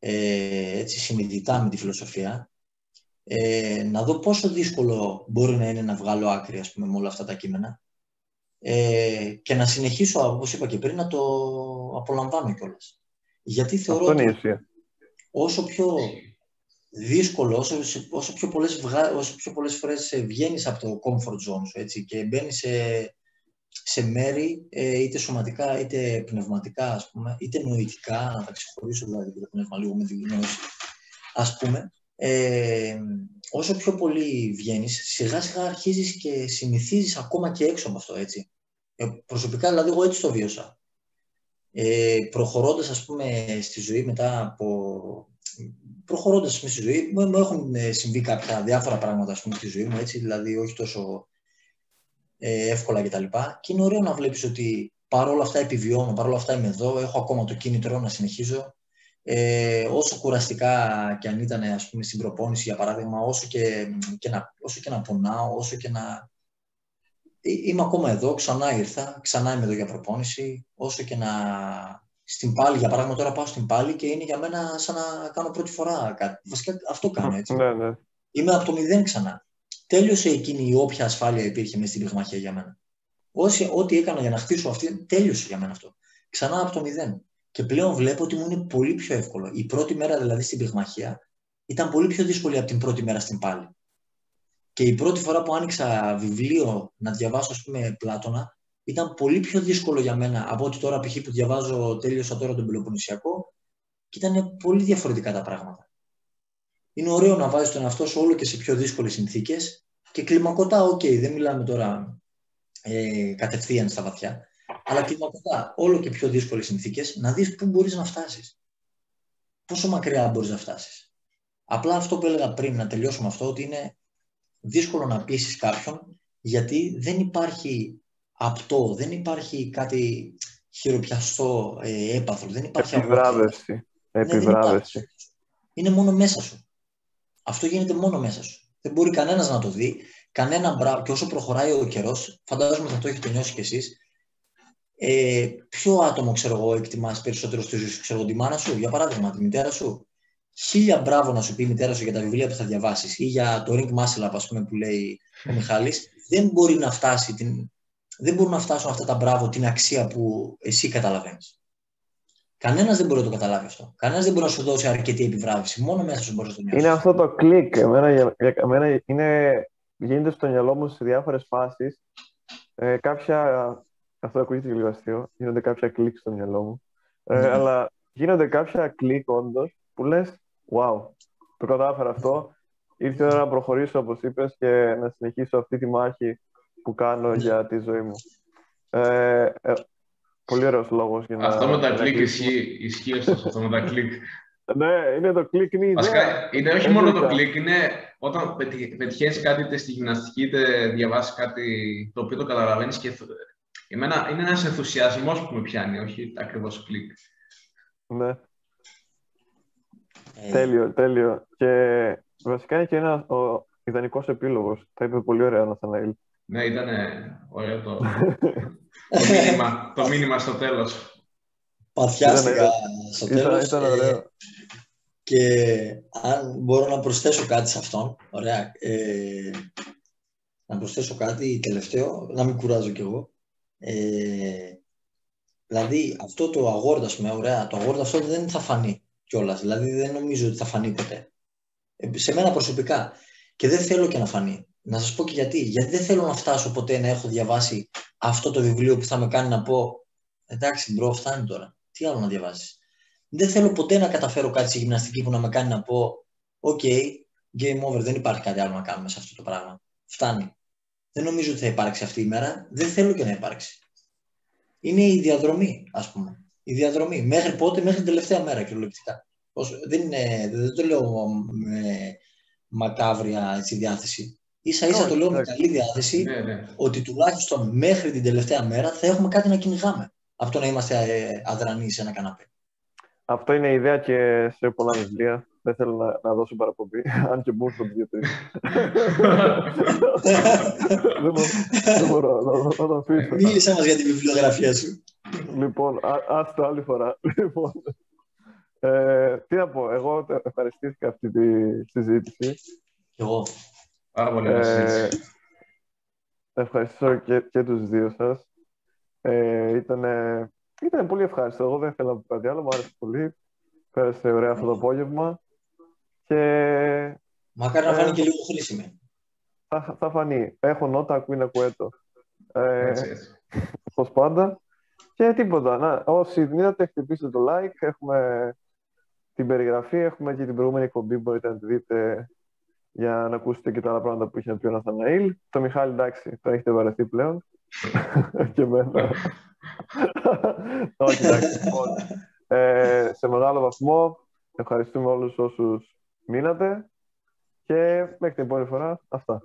ε, έτσι συνειδητά με τη φιλοσοφία. Ε, να δω πόσο δύσκολο μπορεί να είναι να βγάλω άκρη ας πούμε, με όλα αυτά τα κείμενα. Ε, και να συνεχίσω, όπως είπα και πριν, να το απολαμβάνω κιόλας. Γιατί θεωρώ ότι όσο πιο δύσκολο, όσο, όσο, πιο πολλές, όσο πιο πολλές φορές βγαίνεις από το comfort zone σου έτσι, και μπαίνεις σε, σε μέρη, ε, είτε σωματικά είτε πνευματικά, ας πούμε, είτε νοητικά, να τα ξεχωρίσω δηλαδή το πνεύμα λίγο με τη γνώση, ας πούμε, ε, όσο πιο πολύ βγαίνεις, σιγά σιγά αρχίζεις και συνηθίζεις ακόμα και έξω από αυτό, έτσι. Ε, προσωπικά, δηλαδή, εγώ έτσι το βίωσα. Ε, προχωρώντας, ας πούμε, στη ζωή μετά από... Προχωρώντας, στη ζωή, μου έχουν ε, συμβεί κάποια διάφορα πράγματα, ας πούμε, στη ζωή μου, έτσι, δηλαδή, όχι τόσο ε, εύκολα κτλ. Και, και είναι ωραίο να βλέπεις ότι παρόλα αυτά επιβιώνω, παρόλα αυτά είμαι εδώ, έχω ακόμα το κίνητρο να συνεχίζω ε, όσο κουραστικά και αν ήταν ας πούμε, στην προπόνηση, για παράδειγμα, όσο και, και να, όσο και να πονάω, όσο και να... Ε, είμαι ακόμα εδώ, ξανά ήρθα, ξανά είμαι εδώ για προπόνηση, όσο και να... Στην πάλη, για παράδειγμα, τώρα πάω στην πάλη και είναι για μένα σαν να κάνω πρώτη φορά κάτι. Βασικά αυτό κάνω έτσι. Ναι, ναι. Είμαι από το μηδέν ξανά. Τέλειωσε εκείνη η όποια ασφάλεια υπήρχε μέσα στην πυγμαχία για μένα. ό,τι έκανα για να χτίσω αυτή, τέλειωσε για μένα αυτό. Ξανά από το μηδέν. Και πλέον βλέπω ότι μου είναι πολύ πιο εύκολο. Η πρώτη μέρα δηλαδή στην πυγμαχία ήταν πολύ πιο δύσκολη από την πρώτη μέρα στην πάλη. Και η πρώτη φορά που άνοιξα βιβλίο να διαβάσω, ας πούμε, Πλάτωνα, ήταν πολύ πιο δύσκολο για μένα από ότι τώρα π.χ. που διαβάζω, τέλειωσα τώρα τον Πελοποννησιακό και ήταν πολύ διαφορετικά τα πράγματα. Είναι ωραίο να βάζεις τον εαυτό σου όλο και σε πιο δύσκολες συνθήκες και κλιμακωτά, OK, okay, δεν μιλάμε τώρα ε, κατευθείαν στα βαθιά αλλά κλιμακωτά όλο και πιο δύσκολες συνθήκες, να δεις πού μπορείς να φτάσεις. Πόσο μακριά μπορείς να φτάσεις. Απλά αυτό που έλεγα πριν, να τελειώσουμε αυτό, ότι είναι δύσκολο να πείσει κάποιον, γιατί δεν υπάρχει απτό, δεν υπάρχει κάτι χειροπιαστό ε, έπαθρο, δεν υπάρχει Επιβράβευση. Ναι, Επιβράβευση. Είναι μόνο μέσα σου. Αυτό γίνεται μόνο μέσα σου. Δεν μπορεί κανένας να το δει. Κανένα μπράβο. Και όσο προχωράει ο καιρός, φαντάζομαι θα το έχετε νιώσει κι εσείς, ε, ποιο άτομο, ξέρω εγώ, εκτιμάς περισσότερο στη ζωή σου, ξέρω εγώ, τη μάνα σου, για παράδειγμα, τη μητέρα σου. Χίλια μπράβο να σου πει η μητέρα σου για τα βιβλία που θα διαβάσεις ή για το Ring Muscle Up, πούμε, που λέει ο Μιχάλης, δεν μπορεί να φτάσει την, δεν μπορούν να φτάσουν αυτά τα μπράβο την αξία που εσύ καταλαβαίνεις. Κανένας δεν μπορεί να το καταλάβει αυτό. Κανένας δεν μπορεί να σου δώσει αρκετή επιβράβευση. Μόνο μέσα σου μπορείς να το νιώσεις. Είναι αυτό το κλικ. Εμένα, για, εμένα είναι, γίνεται στο μυαλό μου σε διάφορες φάσεις ε, κάποια αυτό ακούγεται λίγο αστείο. Γίνονται κάποια κλικ στο μυαλό μου. Ε, ναι. αλλά γίνονται κάποια κλικ όντως που λες, wow, το κατάφερα αυτό. Ήρθε η ώρα να προχωρήσω, όπως είπες, και να συνεχίσω αυτή τη μάχη που κάνω ναι. για τη ζωή μου. Ε, ε, πολύ ωραίος λόγος για να. Αυτό με τα κλικ ισχύει, ισχύει αυτό με τα κλικ. Ναι, είναι το κλικ, είναι η ιδέα. είναι όχι μόνο το κλικ, είναι όταν πετυχαίνεις κάτι είτε στη γυμναστική, είτε διαβάσεις κάτι το οποίο το καταλαβαίνεις και Εμένα είναι ένας ενθουσιασμός που με πιάνει, όχι ακριβώς κλικ. Ναι. Ε... Τέλειο, τέλειο. Και βασικά είναι και ένα ο ιδανικός επίλογος. Τα είπε πολύ ωραία ο Ναθαναήλ. Ναι, ήταν ωραίο το, το, μήνυμα, το μήνυμα στο τέλος. Παθιάστηκα στο Ήταν, τέλος. ήταν ε, ωραίο. Και αν μπορώ να προσθέσω κάτι σε αυτόν, ωραία, ε, να προσθέσω κάτι τελευταίο, να μην κουράζω κι εγώ. Ε, δηλαδή αυτό το award, ας πούμε, ωραία, το award αυτό δεν θα φανεί κιόλας, δηλαδή δεν νομίζω ότι θα φανεί ποτέ. Ε, σε μένα προσωπικά. Και δεν θέλω και να φανεί. Να σας πω και γιατί. Γιατί δεν θέλω να φτάσω ποτέ να έχω διαβάσει αυτό το βιβλίο που θα με κάνει να πω εντάξει bro, φτάνει τώρα. Τι άλλο να διαβάσεις. Δεν θέλω ποτέ να καταφέρω κάτι σε γυμναστική που να με κάνει να πω «OK, game over, δεν υπάρχει κάτι άλλο να κάνουμε σε αυτό το πράγμα. Φτάνει». Δεν νομίζω ότι θα υπάρξει αυτή η μέρα. Δεν θέλω και να υπάρξει. Είναι η διαδρομή, ας πούμε. Η διαδρομή. Μέχρι πότε, μέχρι την τελευταία μέρα κυριολεκτικά. Όσο- Δεν, είναι, δεν το λέω με μακάβρια έτσι, διάθεση. Ίσα ίσα Όχι, το λέω με εντάξει. καλή διάθεση Ναι, ναι. ότι τουλάχιστον μέχρι την τελευταία μέρα θα έχουμε κάτι να κυνηγάμε. Από το να είμαστε ε, αδρανείς σε ένα καναπέ. Αυτό είναι η ιδέα και σε πολλά βιβλία. Δεν θέλω να, να δώσω παραπομπή, αν και μου έρχονται δύο-τρεις. δεν, μπο- δεν μπορώ να, να το αφήσω. Μίλησέ μας για τη βιβλιογραφία σου. Λοιπόν, α, ας το άλλη φορά. Λοιπόν, ε, τι να πω, εγώ τε- ευχαριστήθηκα αυτή τη συζήτηση. Κι εγώ. Πάρα πολύ ωραία Ε, συζήτηση. ευχαριστώ και, και τους δύο σας. Ε, ήτανε, ήτανε πολύ ευχάριστο. Εγώ δεν ήθελα να πω κάτι άλλο, μου άρεσε πολύ. Πέρασε ωραία αυτό το απόγευμα. Και Μακάρι να Ε, φάνει και λίγο χρήσιμη. θα, θα φανεί. Έχω νότα, ακούει να κουέτο. Ε, Έτσι, έτσι. όπως πάντα. Και τίποτα. Να, όσοι δεν είδατε, χτυπήστε το like. Έχουμε την περιγραφή, έχουμε και την προηγούμενη εκπομπή. Μπορείτε να τη δείτε για να ακούσετε και τα άλλα πράγματα που είχε να πει ο Ναθαναήλ. Το Μιχάλη, εντάξει, το έχετε βαρεθεί πλέον. και εμένα. Όχι, εντάξει. λοιπόν, ε, σε μεγάλο βαθμό ευχαριστούμε όλους όσους μείνατε και μέχρι την επόμενη φορά αυτά.